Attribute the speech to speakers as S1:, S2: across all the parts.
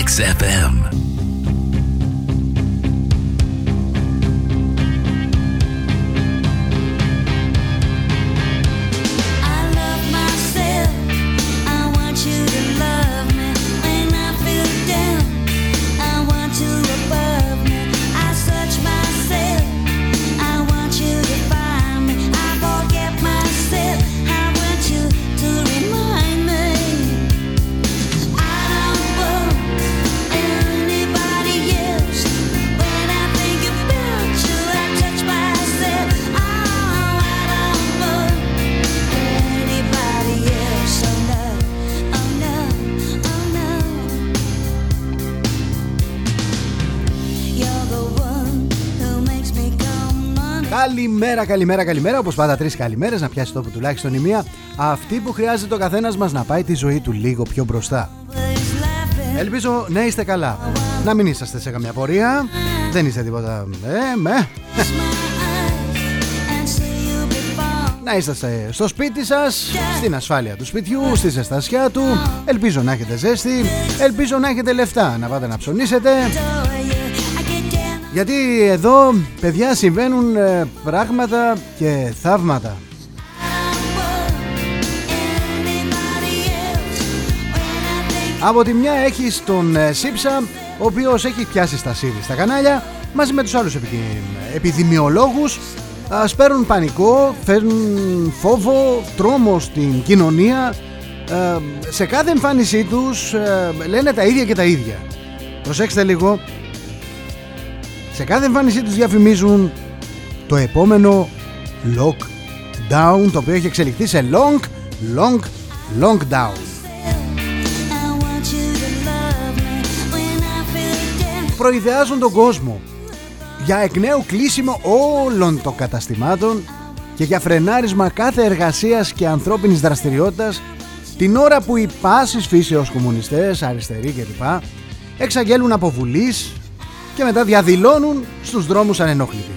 S1: XFM.
S2: Καλημέρα, καλημέρα, καλημέρα. Όπως πάντα, τρεις καλημέρες να πιάσει τόπο τουλάχιστον η μία. Αυτή που χρειάζεται ο καθένας μας να πάει τη ζωή του λίγο πιο μπροστά. Ελπίζω να είστε καλά. Να μην είσαστε σε καμιά πορεία. Δεν είστε τίποτα. Ε, με. Να είσαστε στο σπίτι σας, στην ασφάλεια του σπιτιού, στη ζεστασιά του. Ελπίζω να έχετε ζέστη. Ελπίζω να έχετε λεφτά να πάτε να ψωνίσετε. Γιατί εδώ παιδιά συμβαίνουν ε, πράγματα και θαύματα. Από τη μια έχεις τον ε, Σύψα Ο οποίος έχει πιάσει στα σύρι στα κανάλια Μαζί με τους άλλους επιδημιολόγους. Σπέρουν πανικό, φέρνουν φόβο, τρόμο στην κοινωνία. Ε, Σε κάθε εμφάνισή τους λένε τα ίδια και τα ίδια. Προσέξτε λίγο σε κάθε εμφάνισή τους διαφημίζουν το επόμενο lockdown το οποίο έχει εξελιχθεί σε long, long, long down. Προειδεάζουν τον κόσμο για εκ νέου κλείσιμο όλων των καταστημάτων και για φρενάρισμα κάθε εργασίας και ανθρώπινης δραστηριότητας την ώρα που οι πάσης φύσεως κομμουνιστές, αριστεροί κλπ εξαγγέλουν αποβουλής και μετά διαδηλώνουν στους δρόμους ανενόχλητοι.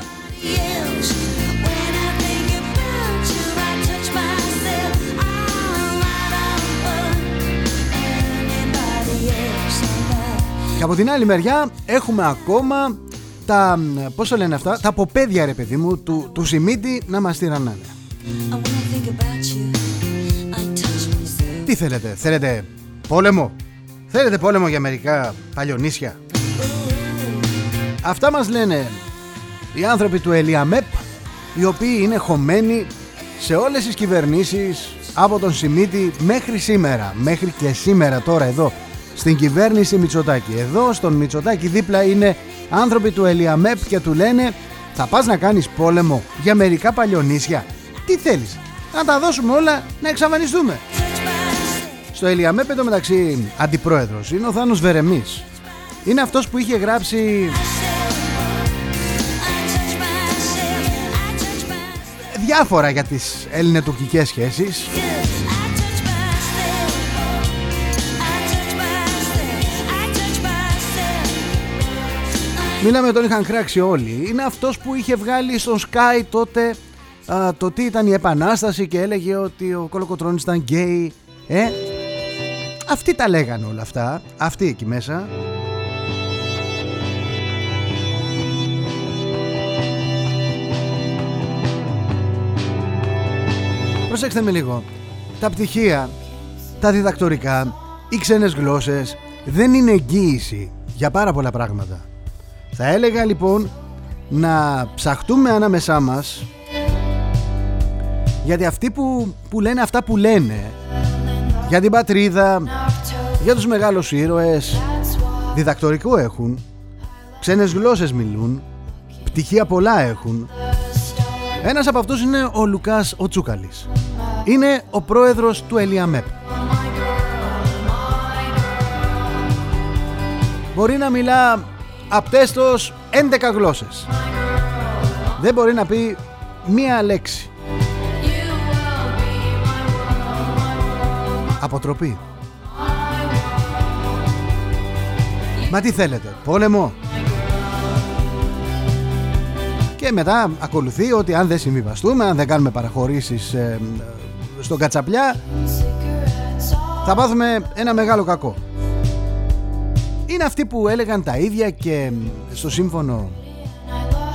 S2: Και από την άλλη μεριά έχουμε ακόμα τα, πώς το λένε αυτά, τα ποπέδια ρε παιδί μου του, του Σιμίτη να μας τυραννάνε. Τι θέλετε, θέλετε πόλεμο, θέλετε πόλεμο για μερικά παλιονίσια; Αυτά μας λένε οι άνθρωποι του Ελιαμέπ οι οποίοι είναι χωμένοι σε όλες τις κυβερνήσεις από τον Σιμίτη μέχρι σήμερα μέχρι και σήμερα τώρα εδώ στην κυβέρνηση Μητσοτάκη. Εδώ στον Μητσοτάκη δίπλα είναι άνθρωποι του Ελιαμέπ και του λένε θα πας να κάνεις πόλεμο για μερικά παλιονίσια. Τι θέλεις να τα δώσουμε όλα να εξαφανιστούμε στο Ελιαμέπ εδώ μεταξύ αντιπρόεδρος είναι ο Θάνος Βερεμής. Είναι αυτός που είχε γράψει διάφορα για τις ελληνοτουρκικές σχέσεις. Μίλαμε τον είχαν κράξει όλοι. Είναι αυτός που είχε βγάλει στον Sky τότε το τι ήταν η Επανάσταση και έλεγε ότι ο Κολοκοτρώνης ήταν γκέι. Ε, Αυτοί τα λέγανε όλα αυτά. Αυτοί εκεί μέσα Προσέξτε με λίγο. Τα πτυχία, τα διδακτορικά, οι ξένες γλώσσες δεν είναι εγγύηση για πάρα πολλά πράγματα. Θα έλεγα λοιπόν να ψαχτούμε ανάμεσά μας γιατί αυτοί που, που λένε αυτά που λένε για την πατρίδα, για τους μεγάλους ήρωες, διδακτορικό έχουν, ξένες γλώσσες μιλούν, πτυχία πολλά έχουν. Ένας από αυτούς είναι ο Λουκάς ο Τσούκαλης είναι ο πρόεδρος του Ελιαμέπ. Μπορεί να μιλά απτέστος 11 γλώσσες. Δεν μπορεί να πει μία λέξη. Αποτροπή. Μα τι θέλετε, πόλεμο; Και μετά ακολουθεί ότι αν δεν συμβιβαστούμε, αν δεν κάνουμε παραχωρήσεις ε, στον Κατσαπλιά θα πάθουμε ένα μεγάλο κακό. είναι αυτοί που έλεγαν τα ίδια και στο σύμφωνο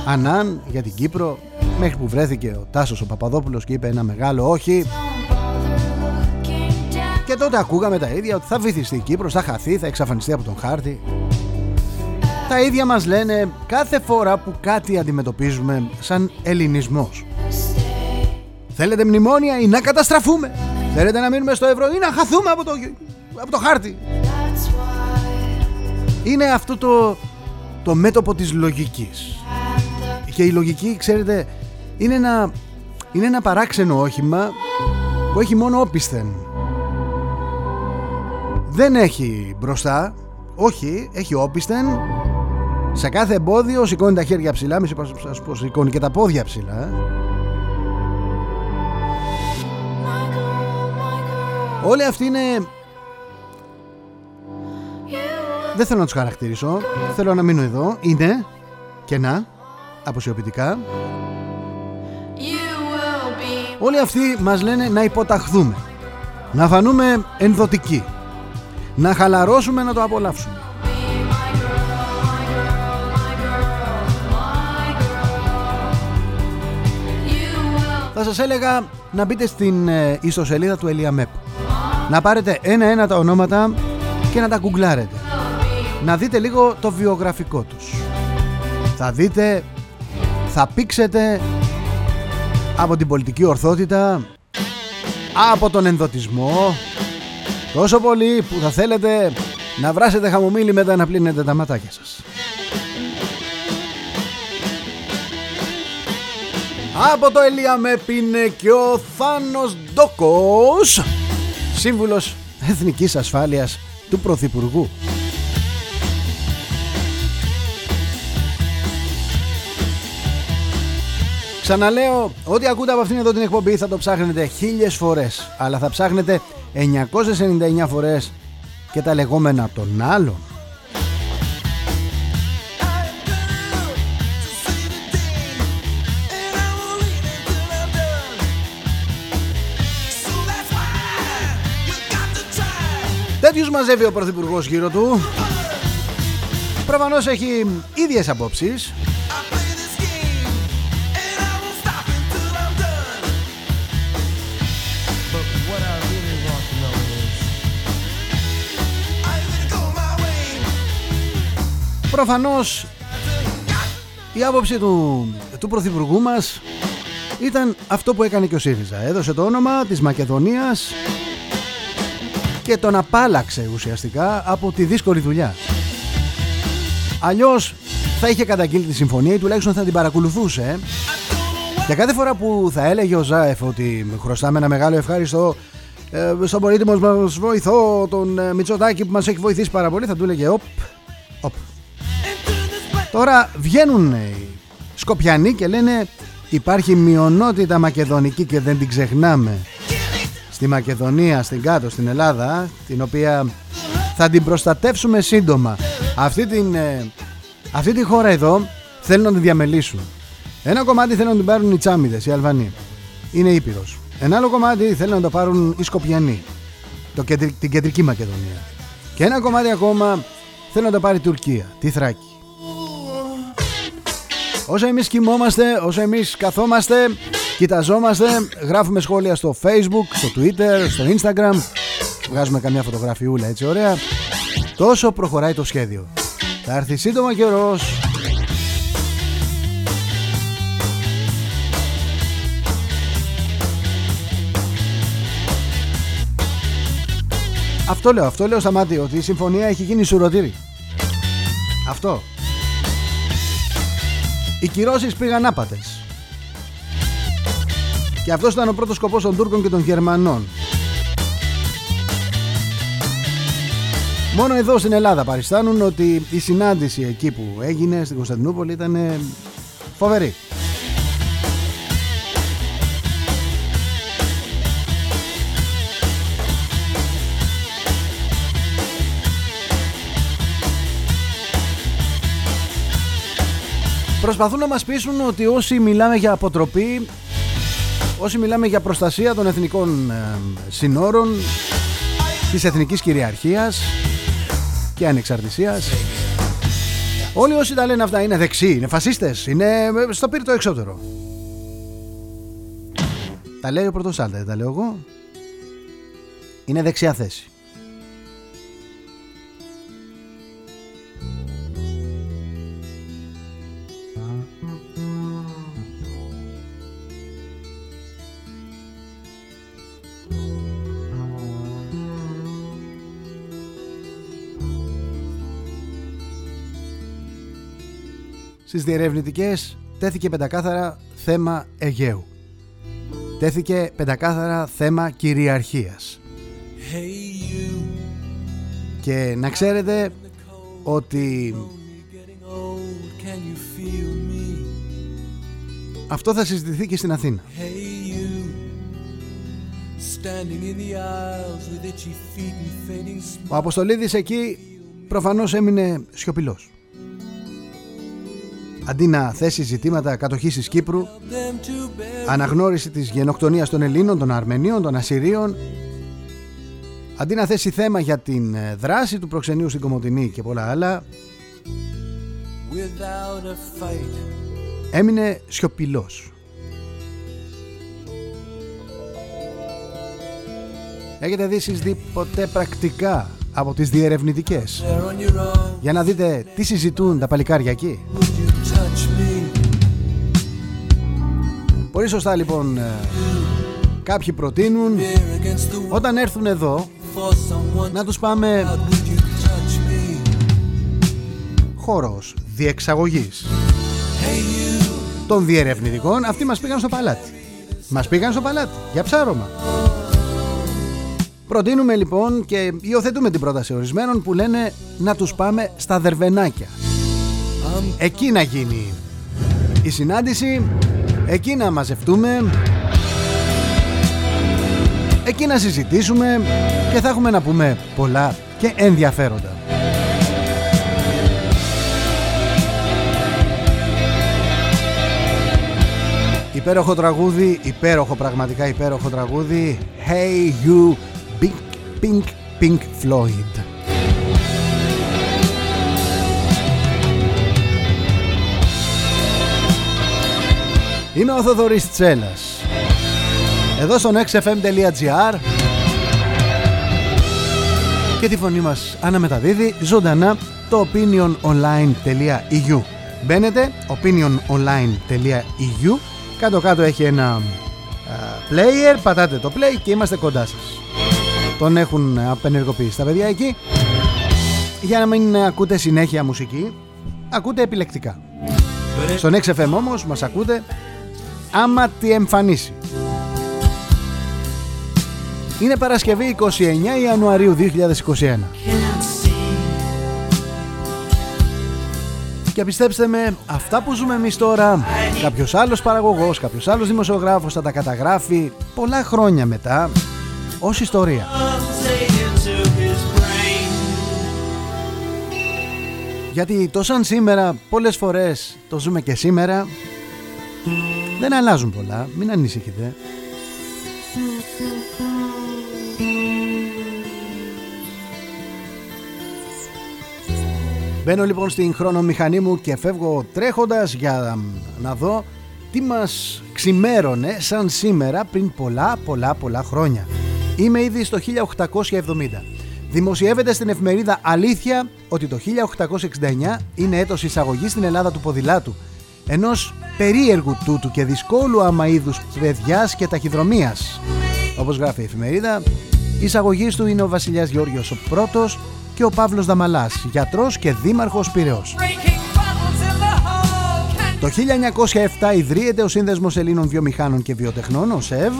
S2: Ανάν για την Κύπρο μέχρι που βρέθηκε ο Τάσος ο Παπαδόπουλος και είπε ένα μεγάλο όχι και τότε ακούγαμε τα ίδια ότι θα βυθιστεί η Κύπρος, θα χαθεί, θα εξαφανιστεί από τον χάρτη τα ίδια μας λένε κάθε φορά που κάτι αντιμετωπίζουμε σαν ελληνισμός. Θέλετε μνημόνια ή να καταστραφούμε; Θέλετε να μείνουμε στο ευρώ ή να χαθούμε από το, από το χάρτη; Είναι αυτό το, το μέτωπο της λογικής. Και η λογική ξέρετε είναι ένα, είναι ένα παράξενο όχημα που έχει μόνο όπισθεν. Δεν έχει μπροστά όχι, έχει όπισθεν σε κάθε εμπόδιο σηκώνει τα χέρια ψηλά, μη σας πω σηκώνει και τα πόδια ψηλά. Ε. Όλοι αυτοί είναι... Δεν θέλω να τους χαρακτηρίσω, θέλω να μείνω εδώ. Είναι κενά, αποσιοποιητικά. Όλοι αυτοί μας λένε να υποταχθούμε, να φανούμε ενδοτικοί, να χαλαρώσουμε να το απολαύσουμε. Θα σας έλεγα να μπείτε στην ε, ιστοσελίδα του Eliamep. Να πάρετε ένα-ένα τα ονόματα και να τα κουγκλάρετε. Να δείτε λίγο το βιογραφικό τους. Θα δείτε, θα πήξετε από την πολιτική ορθότητα, από τον ενδοτισμό, τόσο πολύ που θα θέλετε να βράσετε χαμομήλι μετά να πλύνετε τα ματάκια σας. Από το Ελία είναι και ο Θάνος Ντόκος Σύμβουλος Εθνικής Ασφάλειας του Πρωθυπουργού. Ξαναλέω, ό,τι ακούτε από αυτήν εδώ την εκπομπή θα το ψάχνετε χίλιες φορές Αλλά θα ψάχνετε 999 φορές και τα λεγόμενα των άλλων Τέτοιου μαζεύει ο Πρωθυπουργός γύρω του. Προφανώς έχει ίδιες απόψεις Προφανώς η άποψη του, του Πρωθυπουργού μας ήταν αυτό που έκανε και ο ΣΥΡΙΖΑ. Έδωσε το όνομα της Μακεδονίας και τον απάλαξε ουσιαστικά από τη δύσκολη δουλειά. Αλλιώς θα είχε καταγγείλει τη συμφωνία ή τουλάχιστον θα την παρακολουθούσε. Και κάθε φορά που θα έλεγε ο Ζάεφ ότι χρωστάμε ένα μεγάλο ευχάριστο ε, στον πολίτημο μας βοηθό, τον ε, Μητσοτάκη που μας έχει βοηθήσει πάρα πολύ, θα του έλεγε οπ, οπ. Τώρα βγαίνουν οι Σκοπιανοί και λένε υπάρχει μειονότητα μακεδονική και δεν την ξεχνάμε στη Μακεδονία, στην κάτω, στην Ελλάδα την οποία θα την προστατεύσουμε σύντομα. Αυτή την, ε, αυτή τη χώρα εδώ θέλουν να την διαμελήσουν. Ένα κομμάτι θέλουν να την πάρουν οι Τσάμιδες, οι Αλβανοί. Είναι Ήπειρος. Ένα άλλο κομμάτι θέλουν να το πάρουν οι Σκοπιανοί το, την κεντρική Μακεδονία. Και ένα κομμάτι ακόμα θέλουν να το πάρει η Τουρκία, τη Θράκη Όσο εμείς κοιμόμαστε, όσο εμείς καθόμαστε Κοιταζόμαστε, γράφουμε σχόλια στο facebook, στο twitter, στο instagram. Βγάζουμε καμιά φωτογραφιούλα έτσι ωραία. Τόσο προχωράει το σχέδιο. Θα έρθει σύντομα καιρός Αυτό λέω, αυτό λέω στα μάτια Ότι η συμφωνία έχει γίνει σουρωτήρι. Αυτό Οι κυρώσεις πήγαν άπατες και αυτός ήταν ο πρώτος σκοπός των Τούρκων και των Γερμανών. Μόνο εδώ στην Ελλάδα παριστάνουν ότι η συνάντηση εκεί που έγινε στην Κωνσταντινούπολη ήταν φοβερή. Προσπαθούν να μας πείσουν ότι όσοι μιλάμε για αποτροπή όσοι μιλάμε για προστασία των εθνικών ε, συνόρων της εθνικής κυριαρχίας και ανεξαρτησίας. Όλοι όσοι τα λένε αυτά είναι δεξιοί, είναι φασίστες, είναι στο πύρτο εξώτερο. Τα λέει ο Πρωτοσάλτα, δεν τα λέω εγώ. Είναι δεξιά θέση. Στις διερευνητικές τέθηκε πεντακάθαρα θέμα Αιγαίου. Τέθηκε πεντακάθαρα θέμα κυριαρχίας. Και να ξέρετε ότι αυτό θα συζητηθεί και στην Αθήνα. Ο Αποστολίδης εκεί προφανώς έμεινε σιωπηλός αντί να θέσει ζητήματα κατοχής της Κύπρου, αναγνώριση της γενοκτονίας των Ελλήνων, των Αρμενίων, των Ασσυρίων, αντί να θέσει θέμα για την ε, δράση του προξενείου στην Κομωτινή και πολλά άλλα, έμεινε σιωπηλός. Έχετε δει δει ποτέ πρακτικά από τις διερευνητικές. Για να δείτε τι συζητούν τα παλικάρια εκεί. Πολύ σωστά λοιπόν ε, κάποιοι προτείνουν όταν έρθουν εδώ να τους πάμε χώρος διεξαγωγής των διερευνητικών. Αυτοί μας πήγαν στο παλάτι. Μας πήγαν στο παλάτι για ψάρωμα Προτείνουμε λοιπόν και υιοθετούμε την πρόταση ορισμένων που λένε να τους πάμε στα δερβενάκια. Εκεί να γίνει η συνάντηση, εκεί να μαζευτούμε, εκεί να συζητήσουμε και θα έχουμε να πούμε πολλά και ενδιαφέροντα. Υπέροχο τραγούδι, υπέροχο πραγματικά υπέροχο τραγούδι Hey You Pink Pink Floyd. Είμαι ο Θοδωρής Τσέλας. Εδώ στο nextfm.gr Και τη φωνή μας αναμεταδίδει ζωντανά το opiniononline.eu Μπαίνετε opiniononline.eu Κάτω κάτω έχει ένα player Πατάτε το play και είμαστε κοντά σας τον έχουν απενεργοποιήσει τα παιδιά εκεί. Για να μην ακούτε συνέχεια μουσική ακούτε επιλεκτικά. Στον XFM όμως μας ακούτε άμα τη εμφανίσει. Είναι Παρασκευή 29 Ιανουαρίου 2021 Και πιστέψτε με, αυτά που ζούμε εμείς τώρα, κάποιος άλλος παραγωγός, κάποιος άλλος δημοσιογράφος θα τα καταγράφει πολλά χρόνια μετά ως ιστορία. Γιατί το σαν σήμερα πολλές φορές το ζούμε και σήμερα δεν αλλάζουν πολλά, μην ανησυχείτε. Μπαίνω λοιπόν στην χρονομηχανή μου και φεύγω τρέχοντας για να δω τι μας ξημέρωνε σαν σήμερα πριν πολλά πολλά πολλά χρόνια. Είμαι ήδη στο 1870. Δημοσιεύεται στην εφημερίδα Αλήθεια ότι το 1869 είναι έτος εισαγωγής στην Ελλάδα του ποδηλάτου, ενός περίεργου τούτου και δυσκόλου άμα είδους παιδιάς και ταχυδρομείας. Όπως γράφει η εφημερίδα, η εισαγωγής του είναι ο βασιλιάς Γεώργιος ο πρώτος και ο Παύλος Δαμαλάς, γιατρός και δήμαρχος Πυραιός. Το 1907 ιδρύεται ο Σύνδεσμος Ελλήνων Βιομηχάνων και Βιοτεχνών, ο ΣΕΒ,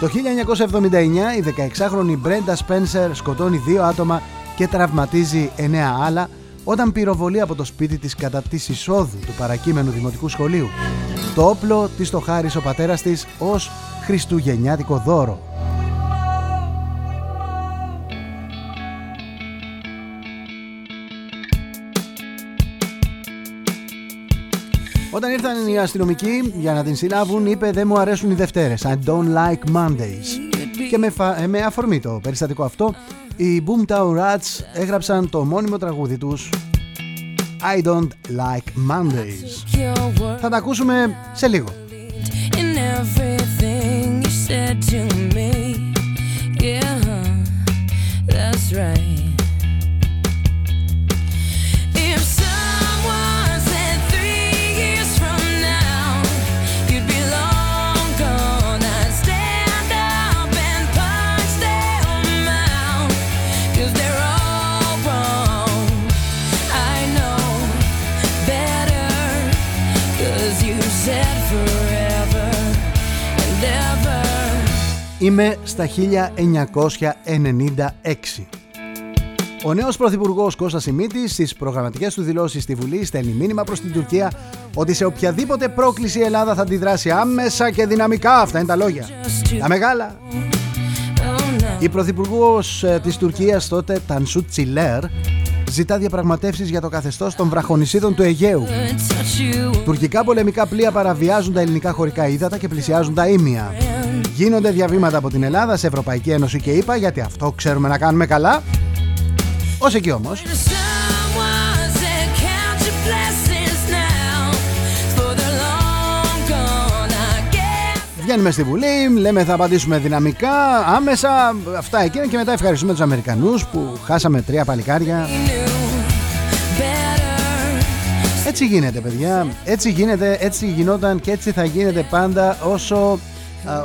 S2: το 1979 η 16χρονη Μπρέντα Σπένσερ σκοτώνει δύο άτομα και τραυματίζει εννέα άλλα όταν πυροβολεί από το σπίτι της κατά της εισόδου του παρακείμενου δημοτικού σχολείου. Το όπλο της το χάρισε ο πατέρας της ως χριστουγεννιάτικο δώρο. Όταν ήρθαν οι αστυνομικοί για να την συλλάβουν, είπε δεν μου αρέσουν οι Δευτέρες. I don't like Mondays. Και με, ε, με αφορμή το περιστατικό αυτό, Οι Boomtown Rats έγραψαν το μόνιμο τραγούδι τους I don't like Mondays. Θα τα ακούσουμε σε λίγο. right Είμαι στα 1996. Ο νέος Πρωθυπουργός Κώστας Σιμίτης στις προγραμματικές του δηλώσεις στη Βουλή στέλνει μήνυμα προς την Τουρκία ότι σε οποιαδήποτε πρόκληση η Ελλάδα θα αντιδράσει άμεσα και δυναμικά. Αυτά είναι τα λόγια. Τα μεγάλα. Η Πρωθυπουργός ε, της Τουρκίας τότε Τανσούτ Τσιλέρ ζητά διαπραγματεύσεις για το καθεστώς των βραχονισίδων του Αιγαίου. Τουρκικά πολεμικά πλοία παραβιάζουν τα ελληνικά χωρικά ύδατα και πλησιάζουν τα ίμια. Γίνονται διαβήματα από την Ελλάδα σε Ευρωπαϊκή Ένωση και είπα γιατί αυτό ξέρουμε να κάνουμε καλά. Ως εκεί όμως. Βγαίνουμε στη Βουλή, λέμε θα απαντήσουμε δυναμικά, άμεσα, αυτά εκείνα και μετά ευχαριστούμε τους Αμερικανούς που χάσαμε τρία παλικάρια. Έτσι γίνεται παιδιά, έτσι γίνεται, έτσι γινόταν και έτσι θα γίνεται πάντα όσο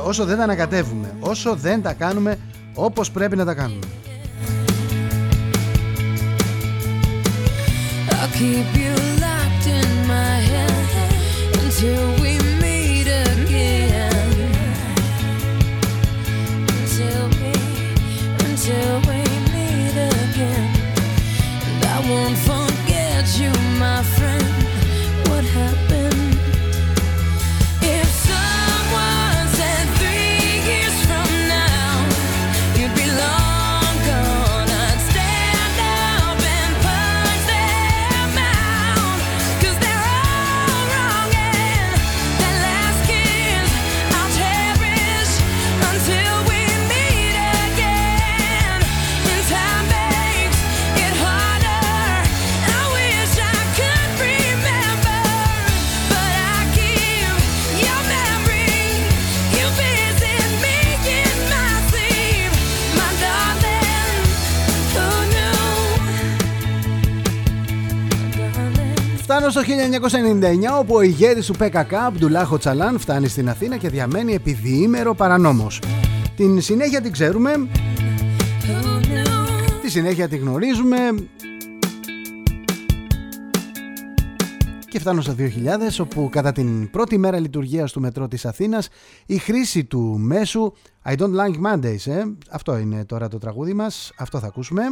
S2: όσο δεν τα ανακατεύουμε, όσο δεν τα κάνουμε όπως πρέπει να τα κάνουμε.
S3: until we meet again. I won't forget you, my friend. What happened?
S2: Στο 1999 όπου ο ηγέτης του ΠΚΚ, Μπτουλάχο Τσαλάν, φτάνει στην Αθήνα και διαμένει επί διήμερο παρανόμος. Την συνέχεια την ξέρουμε, τη συνέχεια την γνωρίζουμε και φτάνω στο 2000 όπου κατά την πρώτη μέρα λειτουργίας του μετρό της Αθήνας η χρήση του μέσου I don't like Mondays, ε. αυτό είναι τώρα το τραγούδι μας, αυτό θα ακούσουμε.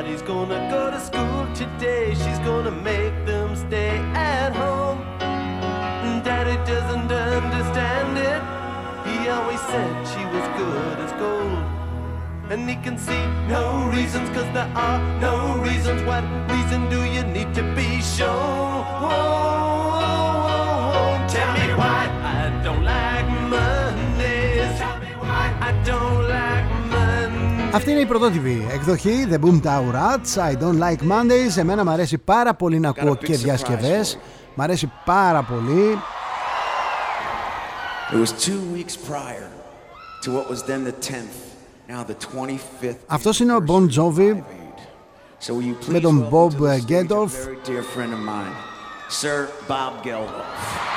S4: Everybody's gonna go to school today. She's gonna make them stay at home. Daddy doesn't understand it. He always said she was good as gold. And he can see no reasons, cause there are no reasons. What reason do you need to be shown? Tell me why I don't like Mondays. Tell me why I don't.
S2: Αυτή είναι η πρωτότυπη εκδοχή The Boomtown Rats I don't like Mondays Εμένα μου αρέσει πάρα πολύ να ακούω και διασκευές Μ' αρέσει πάρα πολύ It was two weeks prior to what was then the 10th Now the 25th Αυτός είναι ο Bon Jovi so will you με τον Bob Geldof dear friend of mine Sir Bob Geldof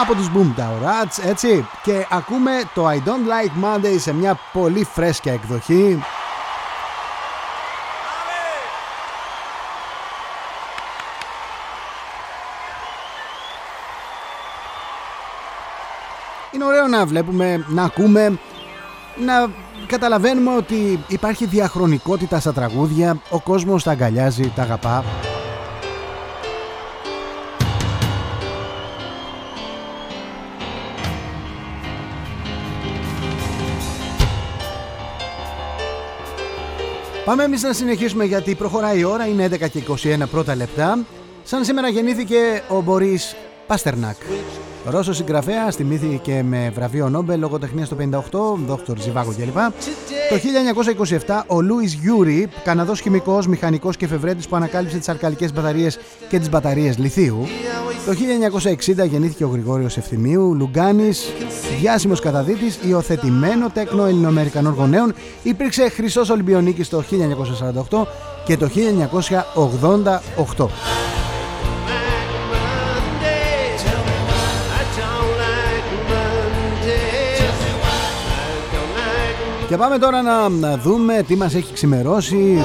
S2: από τους Boomtown Rats, έτσι. Και ακούμε το I Don't Like Monday σε μια πολύ φρέσκια εκδοχή. Είναι ωραίο ωραίο να βλέπουμε, να ακούμε, να καταλαβαίνουμε ότι υπάρχει διαχρονικότητα στα τραγούδια, ο κόσμος τα αγκαλιάζει, τα αγαπά. Πάμε εμείς να συνεχίσουμε γιατί προχωράει η ώρα, είναι 11 και 21 πρώτα λεπτά. Σαν σήμερα γεννήθηκε ο Μπορίς Πάστερνακ. Ρώσος συγγραφέας, τιμήθηκε με βραβείο Νόμπελ λογοτεχνία το 58, δόκτωρ Ζιβάγο κλπ. Το 1927 ο Λούις Γιούρι, Καναδός χημικός, μηχανικός και εφευρέτης που ανακάλυψε τις αλκαλικές μπαταρίες και τις μπαταρίες λιθίου. Το 1960 γεννήθηκε ο Γρηγόριος Ευθυμίου, Λουγκάνης, διάσημος καταδύτης, υιοθετημένο τέκνο Ελληνοαμερικανών γονέων, υπήρξε χρυσός Ολυμπιονίκης το 1948 και το 1988. Και πάμε τώρα να δούμε τι μας έχει ξημερώσει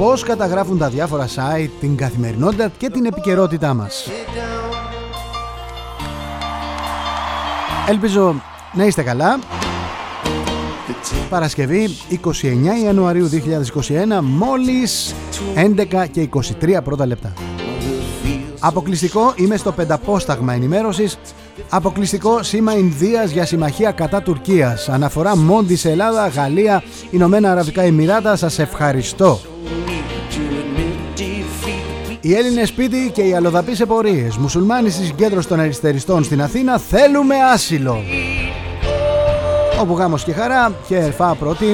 S2: Πώς καταγράφουν τα διάφορα site την καθημερινότητα και την επικαιρότητά μας. Ελπίζω να είστε καλά. Παρασκευή 29 Ιανουαρίου 2021 μόλις 11 και 23 πρώτα λεπτά. Αποκλειστικό είμαι στο πενταπόσταγμα ενημέρωσης Αποκλειστικό σήμα Ινδίας για συμμαχία κατά Τουρκίας. Αναφορά Μόντι σε Ελλάδα, Γαλλία, Ηνωμένα Αραβικά Εμμυράτα. Σας ευχαριστώ. Οι Έλληνες σπίτι και οι αλλοδαποί σε πορείες. Μουσουλμάνοι στις κέντρος των αριστεριστών στην Αθήνα θέλουμε άσυλο. Όπου γάμος και χαρά και ερφά πρώτη.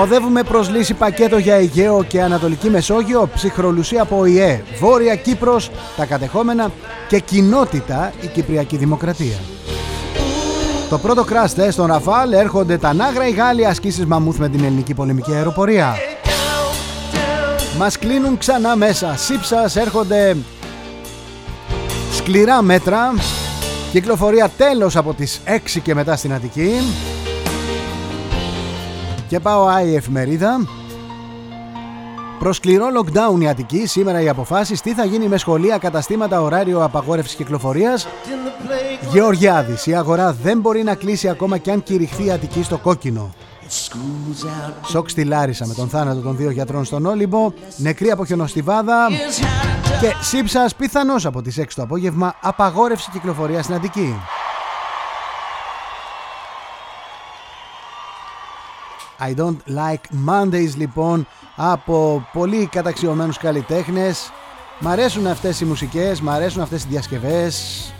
S2: Οδεύουμε προς λύση πακέτο για Αιγαίο και Ανατολική Μεσόγειο, ψυχρολουσία από ΟΗΕ, Βόρεια Κύπρος, τα κατεχόμενα και κοινότητα η Κυπριακή Δημοκρατία. Το πρώτο κράστε στον Ραφάλ έρχονται τα Νάγρα οι Γάλλοι ασκήσεις μαμούθ με την ελληνική πολεμική αεροπορία. Μας κλείνουν ξανά μέσα. Σύψας έρχονται σκληρά μέτρα. Κυκλοφορία τέλος από τις 6 και μετά στην Αττική. Και πάω άλλη εφημερίδα. Προ σκληρό lockdown η Αττική, σήμερα οι αποφάσεις τι θα γίνει με σχολεία, καταστήματα, ωράριο απαγόρευσης κυκλοφορίας. Γεωργιάδης, η αγορά δεν μπορεί να κλείσει ακόμα και αν κηρυχθεί η Αττική στο κόκκινο. Σοκ στη Λάρισα με τον θάνατο των δύο γιατρών στον Όλυμπο, νεκρή από χιονοστιβάδα και σύψας πιθανώς από τις 6 το απόγευμα απαγόρευση κυκλοφορίας στην Αττική. I don't like Mondays λοιπόν από πολύ καταξιωμένους καλλιτέχνες Μ' αρέσουν αυτές οι μουσικές, μ' αρέσουν αυτές οι διασκευές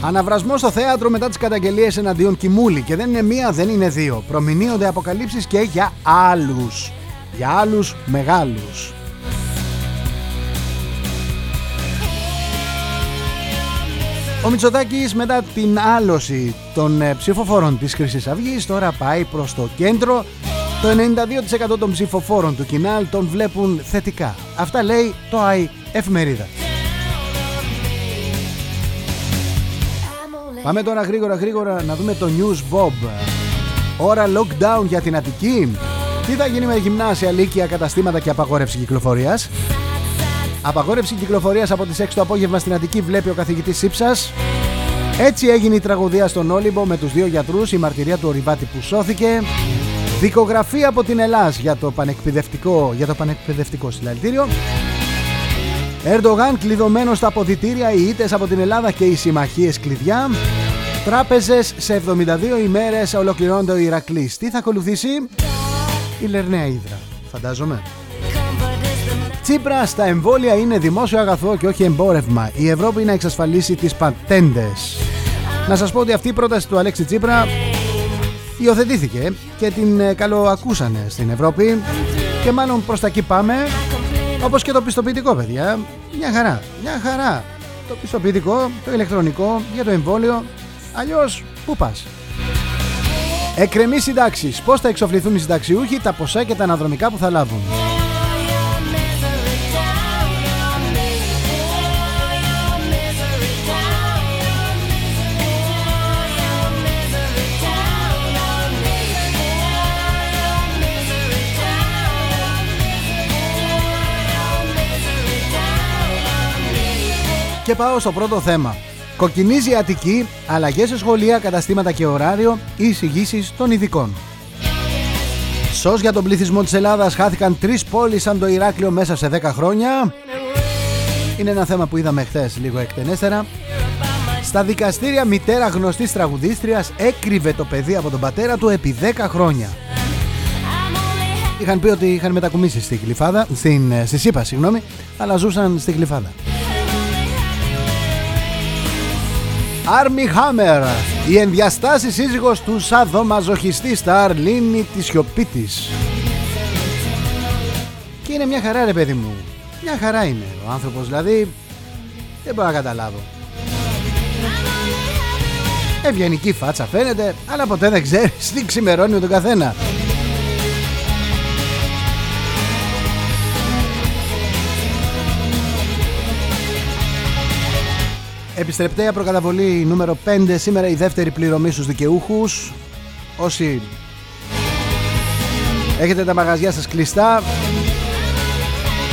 S2: Αναβρασμός στο θέατρο μετά τις καταγγελίες εναντίον Κιμούλη. Και δεν είναι μία, δεν είναι δύο. Προμηνύονται αποκαλύψεις και για άλλους για άλλους μεγάλους. Ο Μητσοτάκης μετά την άλωση των ε, ψηφοφόρων της Χρυσής Αυγής τώρα πάει προς το κέντρο. Το 92% των ψηφοφόρων του Κινάλ τον βλέπουν θετικά. Αυτά λέει το ΑΗ Εφημερίδα. Πάμε τώρα γρήγορα γρήγορα να δούμε το News Bob. Ώρα lockdown για την Αττική. Τι θα γίνει με γυμνάσια, λύκεια, καταστήματα και απαγόρευση κυκλοφορίας; Απαγόρευση κυκλοφορίας από τις 6 το απόγευμα στην Αττική βλέπει ο καθηγητής Σύψας. Έτσι έγινε η τραγωδία στον Όλυμπο με τους δύο γιατρούς, η μαρτυρία του Ορυβάτη που σώθηκε. Δικογραφία από την Ελλάς για το πανεκπαιδευτικό, για το πανεκπαιδευτικό συλλαλητήριο. Ερντογάν κλειδωμένος στα αποδητήρια, οι ήττες από την Ελλάδα και οι συμμαχίες κλειδιά. Τράπεζες σε 72 ημέρες ολοκληρώνεται ο Ηρακλής. Τι θα ακολουθήσει; Η Λερναία Ήδρα, φαντάζομαι. Τσίπρα στα εμβόλια είναι δημόσιο αγαθό και όχι εμπόρευμα. Η Ευρώπη να εξασφαλίσει τις πατέντες. Να σας πω ότι αυτή η πρόταση του Αλέξη Τσίπρα υιοθετήθηκε και την ε, καλοακούσανε στην Ευρώπη και μάλλον προς τα εκεί πάμε όπως και το πιστοποιητικό παιδιά. Μια χαρά, μια χαρά. Το πιστοποιητικό, το ηλεκτρονικό για το εμβόλιο. Αλλιώς πού πας; Εκκρεμεί συντάξεις. Πώς θα εξοφληθούν οι συνταξιούχοι, τα ποσά και τα αναδρομικά που θα λάβουν. Και πάω στο πρώτο θέμα. Κοκκινίζει η Αττική, αλλαγές σε σχολεία, καταστήματα και ωράριο ή εισηγήσεις των ειδικών. Σως για τον πληθυσμό της Ελλάδας χάθηκαν τρεις πόλεις σαν το Ηράκλειο μέσα σε 10 χρόνια. Είναι ένα θέμα που είδαμε χθες λίγο εκτενέστερα. Στα δικαστήρια μητέρα γνωστής τραγουδίστριας έκρυβε το παιδί από τον πατέρα του επί 10 χρόνια. Είχαν πει ότι είχαν μετακομίσει στη Γλυφάδα, στην, ε, στη ΣΥΠΑ, συγγνώμη, αλλά ζούσαν στη Γλυφάδα. Άρμι Χάμερ, η ενδιαστάση σύζυγος του σαδομαζοχιστή στα Αρλίνη της σιωπή της. Και είναι μια χαρά ρε παιδί μου. Μια χαρά είναι ο άνθρωπος, δηλαδή δεν μπορώ να καταλάβω. Ευγενική φάτσα φαίνεται, αλλά ποτέ δεν ξέρεις τι ξημερώνει με τον καθένα. Επιστρεπτέα προκαταβολή νούμερο 5 Σήμερα η δεύτερη πληρωμή στους δικαιούχους. Όσοι έχετε τα μαγαζιά σας κλειστά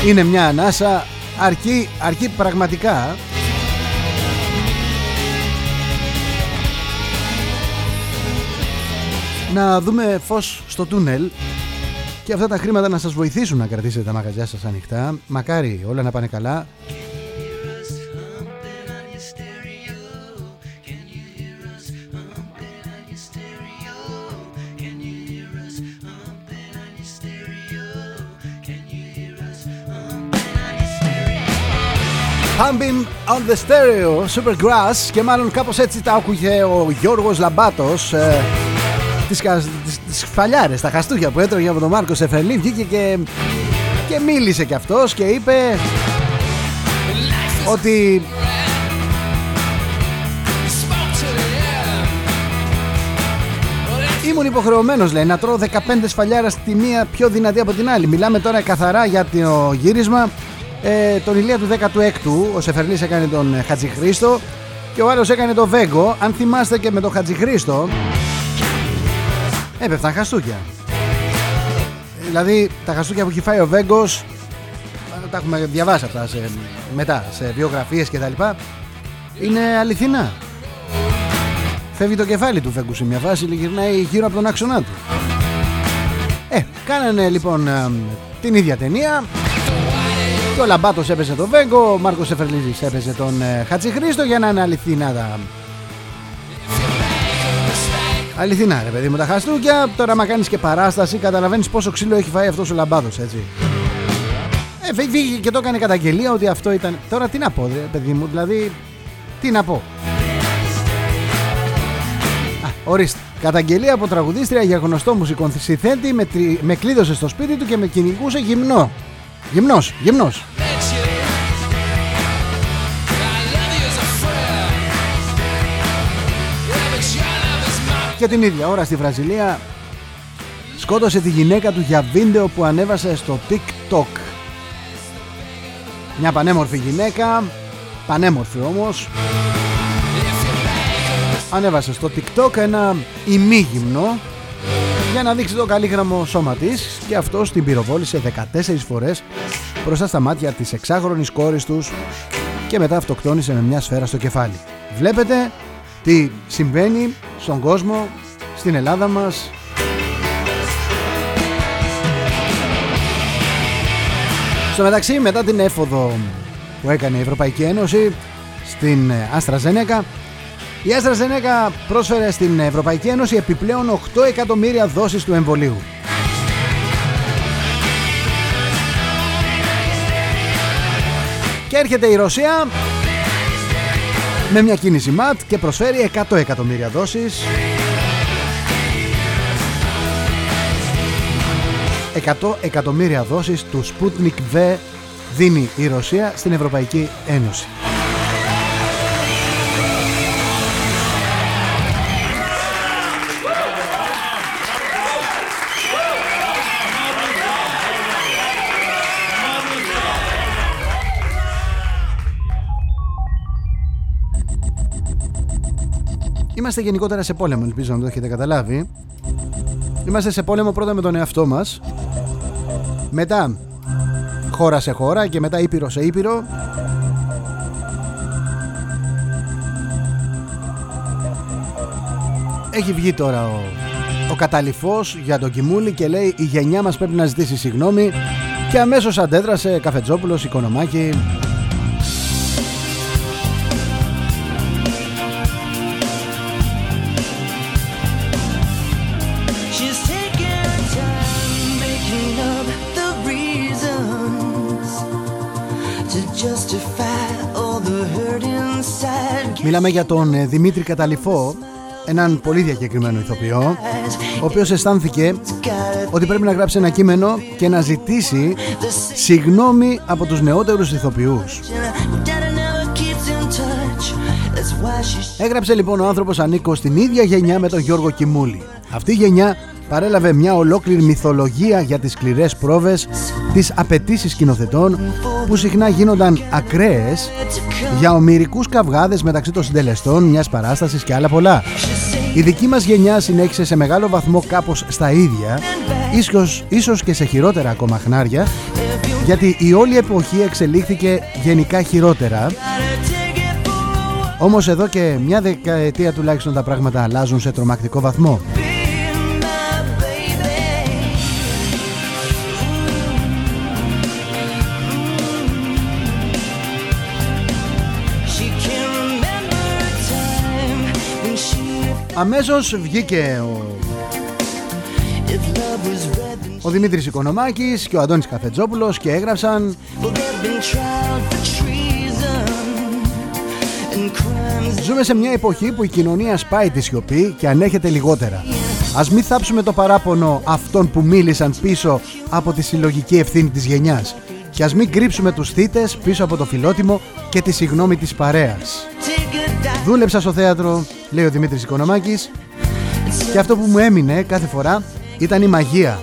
S2: Είναι μια ανάσα. Αρκεί, αρκεί πραγματικά Να δούμε φως στο τούνελ και αυτά τα χρήματα να σας βοηθήσουν να κρατήσετε τα μαγαζιά σας ανοιχτά. Μακάρι όλα να πάνε καλά Pumping on the Stereo Supergrass και μάλλον κάπως έτσι τα άκουγε ο Γιώργος Λαμπάτος ε, τις, τις, τις φαλιάρες, τα χαστούκια που έτρωγε από τον Μάρκο Σεφερλί βγήκε και, και μίλησε κι αυτός και είπε ότι Ήμουν υποχρεωμένος λέει να τρώω 15 σφαλιάρα στη μία πιο δυνατή από την άλλη. Μιλάμε τώρα καθαρά για το γύρισμα ε, τον Ηλία του 16ου, ο Σεφερλής έκανε τον Χατζηχρήστο και ο άλλος έκανε τον Βέγκο. Αν θυμάστε και με τον Χατζηχρήστο, έπεφταν χαστούκια. Δηλαδή τα χαστούκια που έχει φάει ο Βέγκος, τα έχουμε διαβάσει αυτά σε, μετά σε βιογραφίες και τα λοιπά, είναι αληθινά. Φεύγει το κεφάλι του Βέγκου σε μια φάση και γυρνάει γύρω από τον άξονά του. Ε, κάνανε λοιπόν ε, την ίδια ταινία και ο Λαμπάτος έπαιζε τον Βέγκο, ο Μάρκος Εφερλίζης έπαιζε τον ε, Χατζηχρήστο για να είναι αληθινά τα. Αληθινά ρε παιδί μου τα χαστούκια. Τώρα, άμα κάνεις και παράσταση, καταλαβαίνεις πόσο ξύλο έχει φάει αυτός ο Λαμπάτος έτσι. Ε, βγήκε και το έκανε καταγγελία ότι αυτό ήταν. Τώρα τι να πω, ρε παιδί μου, δηλαδή. Τι να πω. Α, ορίστε. Καταγγελία από τραγουδίστρια για γνωστό μουσικονθυσιθέντη με, τρι... με κλείδωσε στο σπίτι του και με κυνηγούσε γυμνό. Γυμνός, γυμνός. Και την ίδια ώρα στη Βραζιλία σκότωσε τη γυναίκα του για βίντεο που ανέβασε στο TikTok. Μια πανέμορφη γυναίκα, πανέμορφη όμως, ανέβασε στο TikTok ένα ημίγυμνο για να δείξει το καλύγραμμο σώμα της και αυτό την πυροβόλησε 14 φορές μπροστά στα μάτια της εξάχρονης κόρης τους και μετά αυτοκτόνησε με μια σφαίρα στο κεφάλι. Βλέπετε τι συμβαίνει στον κόσμο, στην Ελλάδα μας. Στο μεταξύ μετά την έφοδο που έκανε η Ευρωπαϊκή Ένωση στην Άστρα η AstraZeneca πρόσφερε στην Ευρωπαϊκή Ένωση επιπλέον 8 εκατομμύρια δόσεις του εμβολίου. Και έρχεται η Ρωσία με μια κίνηση ΜΑΤ και προσφέρει 100 εκατομμύρια δόσεις 100 εκατομμύρια δόσεις του Sputnik V δίνει η Ρωσία στην Ευρωπαϊκή Ένωση. Είμαστε γενικότερα σε πόλεμο, ελπίζω να το έχετε καταλάβει. Είμαστε σε πόλεμο πρώτα με τον εαυτό μας. Μετά χώρα σε χώρα και μετά ήπειρο σε ήπειρο. Έχει βγει τώρα ο, ο για τον Κιμούλη και λέει η γενιά μας πρέπει να ζητήσει συγγνώμη και αμέσως αντέδρασε Καφετζόπουλος, Οικονομάκη, Μιλάμε για τον ε, Δημήτρη Καταληφό, έναν πολύ διακεκριμένο ηθοποιό, ο οποίος αισθάνθηκε ότι πρέπει να γράψει ένα κείμενο και να ζητήσει συγνώμη από τους νεότερους ηθοποιούς. Έγραψε λοιπόν ο άνθρωπος ανήκω στην ίδια γενιά με τον Γιώργο Κιμούλη. Αυτή η γενιά παρέλαβε μια ολόκληρη μυθολογία για τις σκληρές πρόβες, τις απαιτήσεις σκηνοθετών που συχνά γίνονταν ακραίες για ομυρικούς καυγάδες μεταξύ των συντελεστών μιας παράστασης και άλλα πολλά. Η δική μας γενιά συνέχισε σε μεγάλο βαθμό κάπως στα ίδια, ίσως, ίσως και σε χειρότερα ακόμα χνάρια, γιατί η όλη εποχή εξελίχθηκε γενικά χειρότερα, όμως εδώ και μια δεκαετία τουλάχιστον τα πράγματα αλλάζουν σε τρομακτικό βαθμό. Αμέσως βγήκε ο, ο Δημήτρης Οικονομάκης και ο Αντώνης Καφετζόπουλος και έγραψαν Ζούμε σε μια εποχή που η κοινωνία σπάει τη σιωπή και ανέχεται λιγότερα. Ας μην θάψουμε το παράπονο αυτών που μίλησαν πίσω από τη συλλογική ευθύνη της γενιάς και ας μην κρύψουμε τους θύτες πίσω από το φιλότιμο και τη συγνώμη της παρέας. Δούλεψα στο θέατρο, λέει ο Δημήτρης Οικονομάκης και αυτό που μου έμεινε κάθε φορά ήταν η μαγεία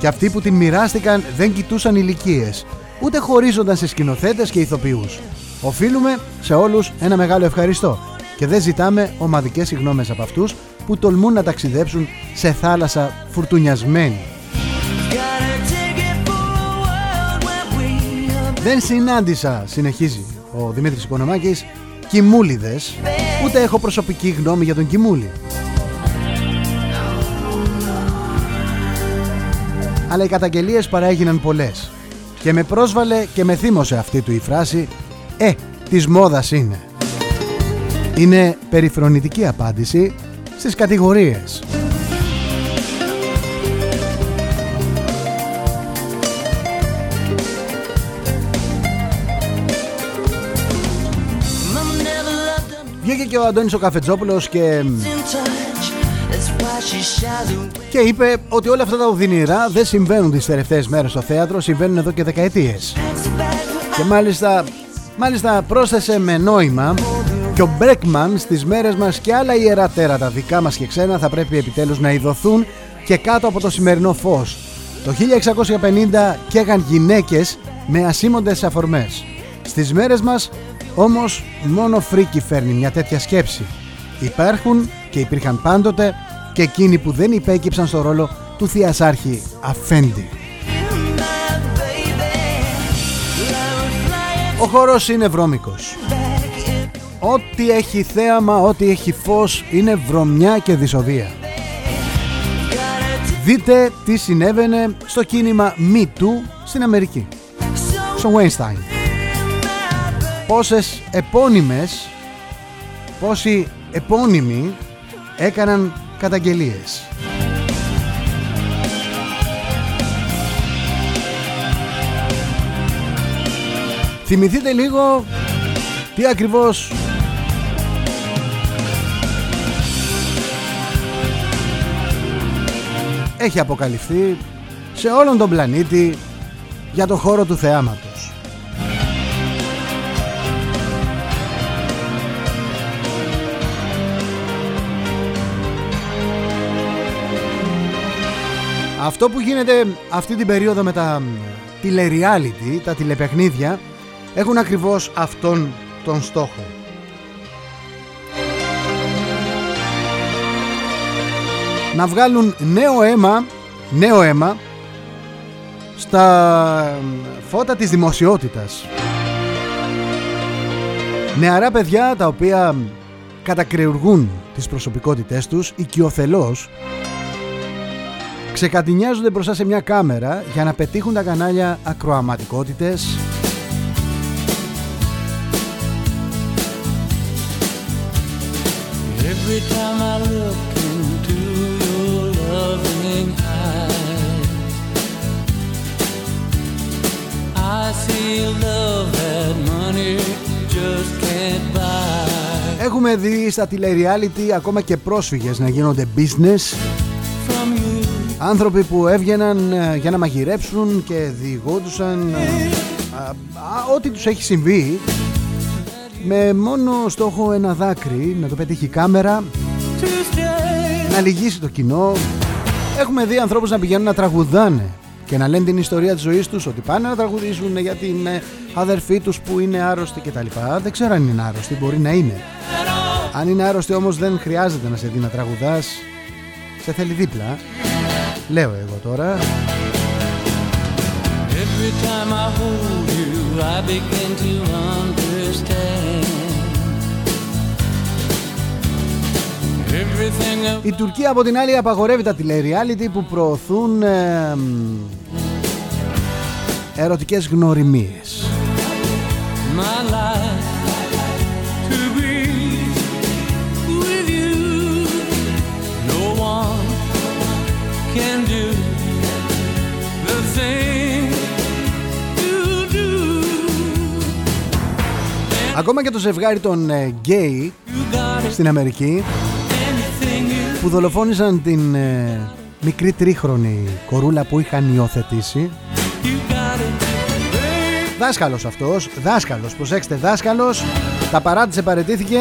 S2: και αυτοί που την μοιράστηκαν δεν κοιτούσαν ηλικίες, ούτε χωρίζονταν σε σκηνοθέτες και ηθοποιούς. Οφείλουμε σε όλους ένα μεγάλο ευχαριστώ και δεν ζητάμε ομαδικές συγγνώμες από αυτούς που τολμούν να ταξιδέψουν σε θάλασσα φουρτουνιασμένη. Δεν συνάντησα, συνεχίζει ο Δημήτρης Οικονομάκης, κοιμούλιδες, ούτε έχω προσωπική γνώμη για τον κοιμούλη. Αλλά οι καταγγελίες παραέγιναν πολλές και με πρόσβαλε και με θύμωσε αυτή του η φράση «Ε, της μόδας είναι». Είναι περιφρονητική απάντηση στις κατηγορίες. Βγήκε και ο Αντώνης ο Καφετζόπουλος και... Και είπε ότι όλα αυτά τα οδυνηρά δεν συμβαίνουν τις τελευταίες μέρες στο θέατρο, συμβαίνουν εδώ και δεκαετίες. Και μάλιστα, μάλιστα πρόσθεσε με νόημα και ο Μπρέκμαν στις μέρες μας και άλλα ιερά τέρατα δικά μας και ξένα θα πρέπει επιτέλους να ειδωθούν και κάτω από το σημερινό φως. Το 1650 καίγαν γυναίκες με ασήμοντες αφορμές. Στις μέρες μας όμως μόνο φρίκι φέρνει μια τέτοια σκέψη. Υπάρχουν και υπήρχαν πάντοτε και εκείνοι που δεν υπέκυψαν στο ρόλο του Θειασάρχη Αφέντη. Ο χορός είναι βρώμικος. Ό,τι έχει θέαμα, ό,τι έχει φως είναι βρωμιά και δυσοδεία. Δείτε τι συνέβαινε στο κίνημα Me Too στην Αμερική. Στο Weinstein πόσες επώνυμες πόσοι επώνυμοι έκαναν καταγγελίες Θυμηθείτε λίγο τι ακριβώς έχει αποκαλυφθεί σε όλον τον πλανήτη για το χώρο του θεάματος. Αυτό που γίνεται αυτή την περίοδο με τα τηλεreality, τα τηλεπαιχνίδια, έχουν ακριβώς αυτόν τον στόχο. Να βγάλουν νέο αίμα, νέο αίμα στα φώτα της δημοσιότητας. Νεαρά παιδιά τα οποία κατακρεουργούν τις προσωπικότητές τους οικειοθελώς ξεκατηνιάζονται μπροστά σε μια κάμερα για να πετύχουν τα κανάλια ακροαματικότητες. Every time I look into your loving eyes I see love that money just can't buy. Έχουμε δει στα τηλεριάλιτι ακόμα και πρόσφυγες να γίνονται business Άνθρωποι που έβγαιναν ε, για να μαγειρέψουν και διηγόντουσαν ε, ό,τι τους έχει συμβεί με μόνο στόχο ένα δάκρυ να το πετύχει η κάμερα να λυγίσει το κοινό. Έχουμε δει ανθρώπους να πηγαίνουν να τραγουδάνε και να λένε την ιστορία της ζωής τους ότι πάνε να τραγουδήσουν για την ε, αδερφή τους που είναι άρρωστη κτλ δεν ξέρω αν είναι άρρωστη, μπορεί να είναι. Αν είναι άρρωστη όμως δεν χρειάζεται να σε δει να τραγουδάς. Σε θέλει δίπλα λέω εγώ τώρα Every time I hold you, I begin to understand. Η Τουρκία από την άλλη απαγορεύει τα τηλεριάλιτι που προωθούν ε, ερωτικές γνωριμίες. My life can do the thing Ακόμα και το ζευγάρι των γκέι ε, στην Αμερική που δολοφόνησαν την ε, μικρή τρίχρονη κορούλα που είχαν υιοθετήσει. Δάσκαλος αυτός, δάσκαλος, προσέξτε δάσκαλος. Τα παράτησε, παρετήθηκε.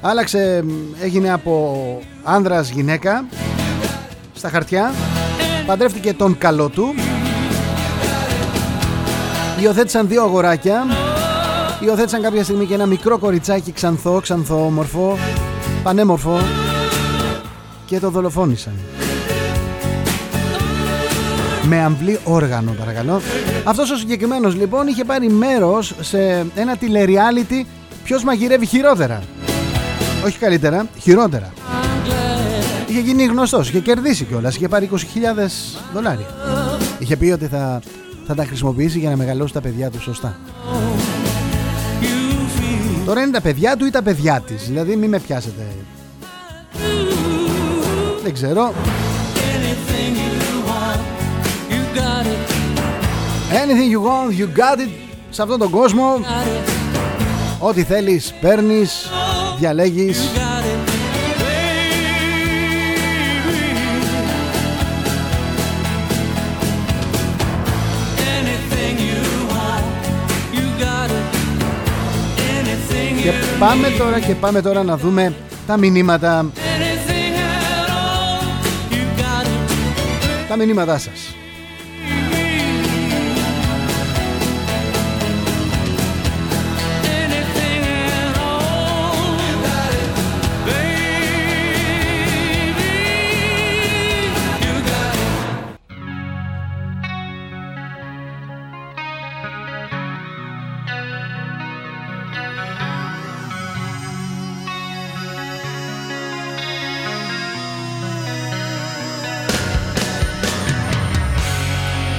S2: Άλλαξε, έγινε από άνδρας γυναίκα Στα χαρτιά Παντρεύτηκε τον καλό του Υιοθέτησαν δύο αγοράκια Υιοθέτησαν κάποια στιγμή και ένα μικρό κοριτσάκι ξανθό, ξανθόμορφο, πανέμορφο και το δολοφόνησαν. Με αμβλή όργανο παρακαλώ. Αυτός ο συγκεκριμένος λοιπόν είχε πάρει μέρος σε ένα τηλεριάλιτι ποιος μαγειρεύει χειρότερα; Όχι καλύτερα, χειρότερα. Είχε γίνει γνωστός, είχε κερδίσει κιόλας, είχε πάρει 20.000 δολάρια. Είχε πει ότι θα, θα τα χρησιμοποιήσει για να μεγαλώσει τα παιδιά του σωστά. Τώρα είναι τα παιδιά του ή τα παιδιά της Δηλαδή μην με πιάσετε Δεν ξέρω Anything you want, you got it Σε αυτόν τον κόσμο Ό,τι θέλεις παίρνεις Διαλέγεις πάμε τώρα και πάμε τώρα να δούμε τα μηνύματα. Τα μηνύματά σας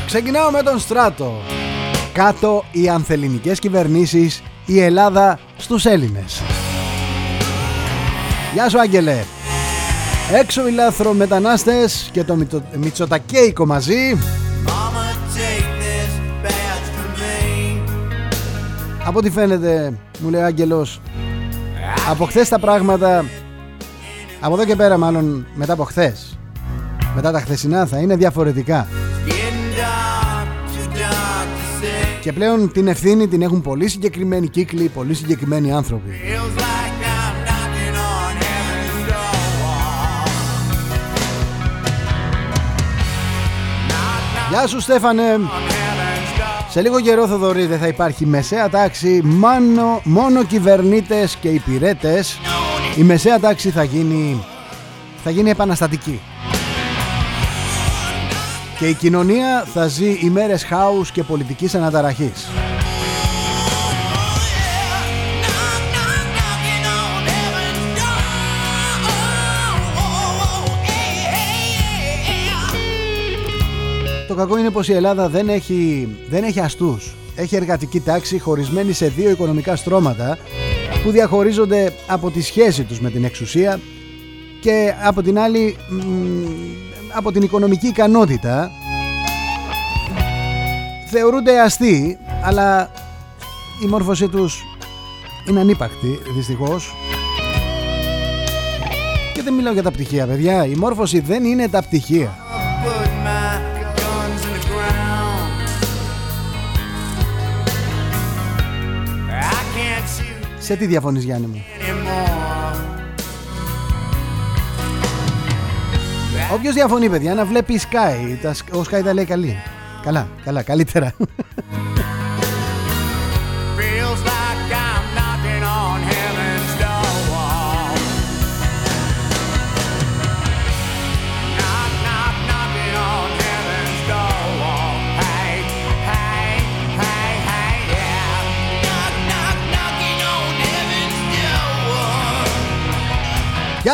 S2: Ξεκινάω με τον Στράτο. Κάτω οι ανθεληνικές κυβερνήσεις, η Ελλάδα στους Έλληνες. Γεια σου Άγγελε. Έξω οι λάθρομετανάστες και το Μητσοτακέικο μαζί. Από ό,τι φαίνεται, μου λέει ο Άγγελος, από χθες τα πράγματα, από εδώ και πέρα μάλλον μετά από χθες, μετά τα χθεσινά θα είναι διαφορετικά. Και πλέον την ευθύνη την έχουν πολύ συγκεκριμένοι κύκλοι, πολύ συγκεκριμένοι άνθρωποι. Γεια σου Στέφανε. Σε λίγο καιρό Θοδωρή δεν θα υπάρχει μεσαία τάξη. Μόνο, μόνο κυβερνήτες και υπηρέτες. Η μεσαία τάξη θα γίνει Θα γίνει επαναστατική και η κοινωνία θα ζει ημέρες χάους και πολιτικής αναταραχής. Το κακό είναι πως η Ελλάδα δεν έχει, δεν έχει αστούς. Έχει εργατική τάξη χωρισμένη σε δύο οικονομικά στρώματα που διαχωρίζονται από τη σχέση τους με την εξουσία και από την άλλη από την οικονομική ικανότητα θεωρούνται αστεί αλλά η μόρφωσή τους είναι ανύπαρκτη δυστυχώς. Και δεν μιλάω για τα πτυχία παιδιά. Η μόρφωση δεν είναι τα πτυχία. Σε τι διαφωνείς Γιάννη μου; Όποιος διαφωνεί παιδιά να βλέπει Sky Ο Sky τα λέει καλή. Καλά, καλά, καλύτερα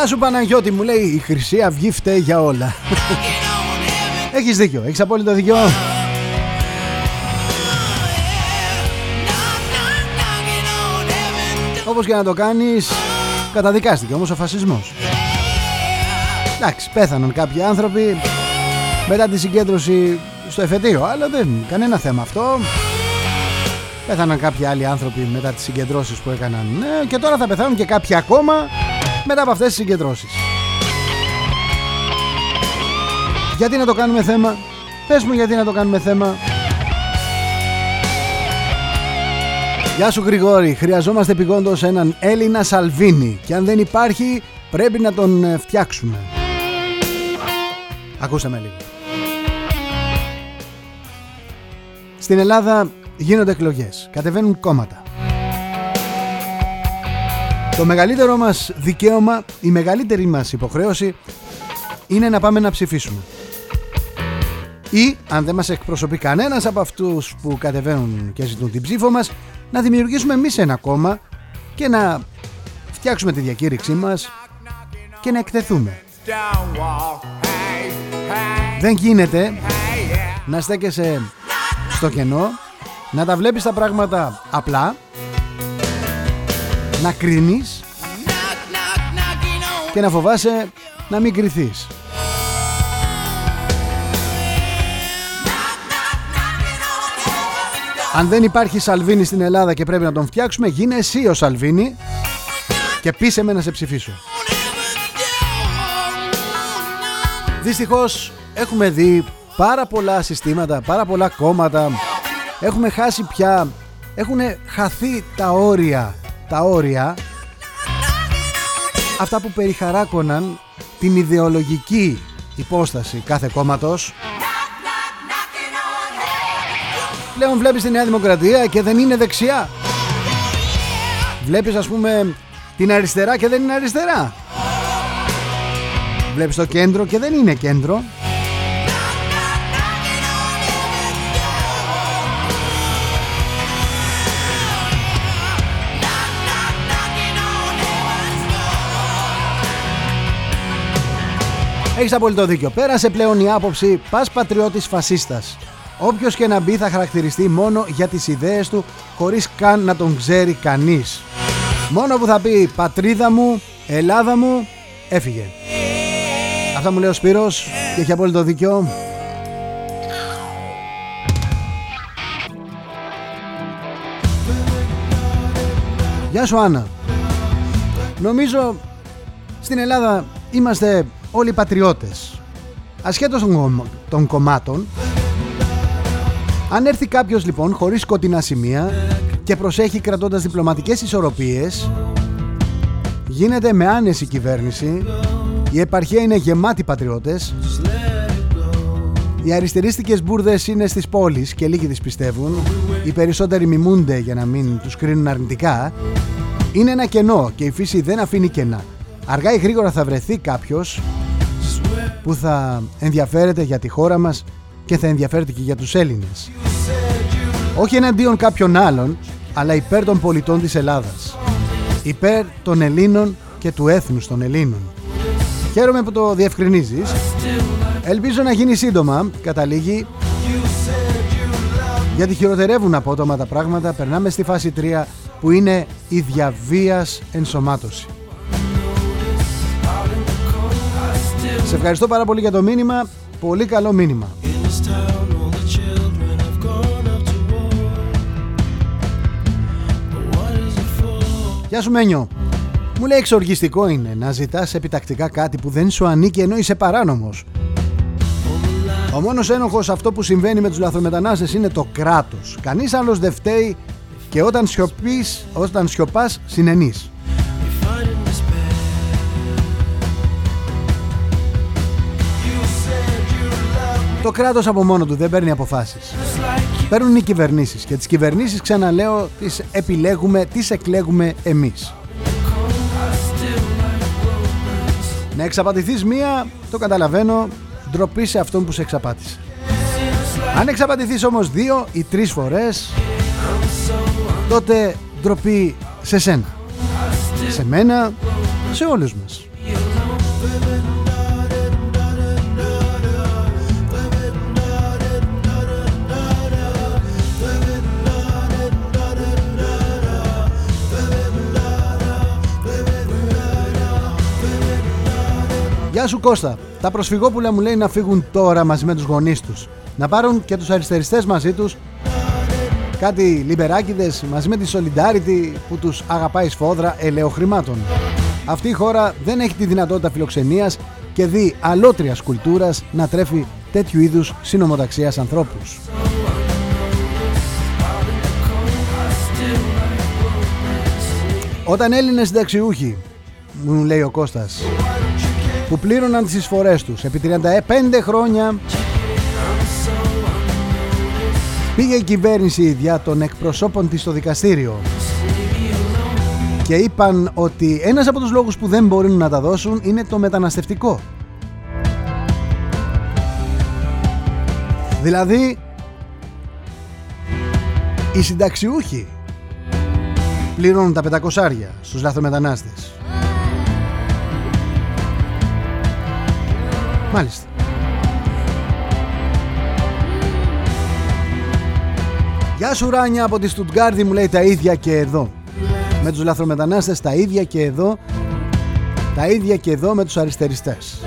S2: Γεια σου Παναγιώτη μου λέει η Χρυσή Αυγή φταίει για όλα Έχεις δίκιο, έχεις απόλυτο δίκιο. Όπως και να το κάνεις Καταδικάστηκε όμως ο φασισμός. Εντάξει πέθαναν κάποιοι άνθρωποι Μετά τη συγκέντρωση στο εφετείο Αλλά δεν κανένα θέμα αυτό. Πέθαναν κάποιοι άλλοι άνθρωποι μετά τις συγκεντρώσεις που έκαναν. Ναι, Και τώρα θα πεθάνουν και κάποιοι ακόμα μετά από αυτές τις συγκεντρώσεις. Γιατί να το κάνουμε θέμα, πες μου γιατί να το κάνουμε θέμα. Γεια σου Γρηγόρη, χρειαζόμαστε επιγόντως έναν Έλληνα Σαλβίνη και αν δεν υπάρχει πρέπει να τον ε, φτιάξουμε. Ακούστε με λίγο. Στην Ελλάδα γίνονται εκλογές, κατεβαίνουν κόμματα. Το μεγαλύτερο μας δικαίωμα, η μεγαλύτερη μας υποχρέωση είναι να πάμε να ψηφίσουμε. Ή, αν δεν μας εκπροσωπεί κανένας από αυτούς που κατεβαίνουν και ζητούν την ψήφο μας, να δημιουργήσουμε εμείς ένα κόμμα και να φτιάξουμε τη διακήρυξή μας και να εκτεθούμε. Δεν γίνεται να στέκεσαι στο κενό, να τα βλέπεις τα πράγματα απλά να κρίνεις και να φοβάσαι να μην κρυθείς. Αν δεν υπάρχει Σαλβίνη στην Ελλάδα και πρέπει να τον φτιάξουμε, γίνε εσύ ο Σαλβίνη και πείσε με να σε ψηφίσω. Δυστυχώς έχουμε δει πάρα πολλά συστήματα, πάρα πολλά κόμματα. Έχουμε χάσει πια, έχουν χαθεί τα όρια τα όρια. Αυτά που περιχαράκωναν την ιδεολογική υπόσταση κάθε κόμματος. Πλέον βλέπεις τη Νέα Δημοκρατία και δεν είναι δεξιά. Βλέπεις ας πούμε την αριστερά και δεν είναι αριστερά. Βλέπεις το κέντρο και δεν είναι κέντρο Έχεις απολύτω δίκιο. Πέρασε πλέον η άποψη πας πατριώτης φασίστας. Όποιος και να μπει θα χαρακτηριστεί μόνο για τις ιδέες του, χωρίς καν να τον ξέρει κανείς. Μόνο που θα πει πατρίδα μου, Ελλάδα μου, έφυγε. Αυτά μου λέει ο Σπύρος και έχει απόλυτο δίκιο. Γεια σου Άννα. Νομίζω στην Ελλάδα είμαστε όλοι οι πατριώτες. Ασχέτως των κομμάτων, αν έρθει κάποιος λοιπόν χωρίς σκοτεινά σημεία και προσέχει κρατώντας διπλωματικές ισορροπίες, γίνεται με άνεση κυβέρνηση, η επαρχία είναι γεμάτη πατριώτες, οι αριστερίστικες μπουρδες είναι στις πόλεις και λίγοι τις πιστεύουν, οι περισσότεροι μιμούνται για να μην τους κρίνουν αρνητικά, είναι ένα κενό και η φύση δεν αφήνει κενά. Αργά ή γρήγορα θα βρεθεί κάποιος που θα ενδιαφέρεται για τη χώρα μας και θα ενδιαφέρεται και για τους Έλληνες. Όχι εναντίον κάποιων άλλων, αλλά υπέρ των πολιτών της Ελλάδας. Υπέρ των Ελλήνων και του έθνους των Ελλήνων. Χαίρομαι που το διευκρινίζεις. Ελπίζω να γίνει σύντομα, καταλήγει, Γιατί χειροτερεύουν απότομα τα πράγματα, περνάμε στη φάση 3 που είναι η διαβίας ενσωμάτωση. Σε ευχαριστώ πάρα πολύ για το μήνυμα. Πολύ καλό μήνυμα. Γεια σου Μένιο. Μου λέει εξοργιστικό είναι να ζητάς επιτακτικά κάτι που δεν σου ανήκει ενώ είσαι παράνομος. Ο μόνος ένοχος αυτό που συμβαίνει με τους λαθρομετανάστες είναι το κράτος. Κανείς άλλος δεν φταίει και όταν σιωπείς, όταν σιωπάς συνενείς. Το κράτος από μόνο του δεν παίρνει αποφάσεις. Παίρνουν οι κυβερνήσεις και τις κυβερνήσεις ξαναλέω τις επιλέγουμε, τις εκλέγουμε εμείς. Να εξαπατηθείς μία, το καταλαβαίνω, ντροπή σε αυτόν που σε εξαπάτησε. Αν εξαπατηθείς όμως δύο ή τρεις φορές, τότε ντροπή σε σένα. Σε μένα, σε όλους μας. Γεια σου Κώστα. Τα προσφυγόπουλα μου λέει να φύγουν τώρα μαζί με τους γονείς τους. Να πάρουν και τους αριστεριστές μαζί τους. Κάτι λιμπεράκιδες μαζί με τη Solidarity που τους αγαπάει σφόδρα ελαιοχρημάτων. Αυτή η χώρα δεν έχει τη δυνατότητα φιλοξενίας και δει αλότριας κουλτούρας να τρέφει τέτοιου είδους συνομοταξίας ανθρώπους. Όταν Έλληνες συνταξιούχοι, μου λέει ο Κώστας, που πλήρωναν τις εισφορές τους επί 35 χρόνια πήγε η κυβέρνηση για των εκπροσώπων της στο δικαστήριο και είπαν ότι ένας από τους λόγους που δεν μπορούν να τα δώσουν είναι το μεταναστευτικό. Δηλαδή οι συνταξιούχοι πληρώνουν τα 500 στους λαθρομετανάστες Μάλιστα. Γεια σου Ράνια από τη Στουτγκάρδη μου λέει τα ίδια και εδώ. Με τους λαθρομετανάστες τα ίδια και εδώ. Τα ίδια και εδώ με τους αριστεριστές.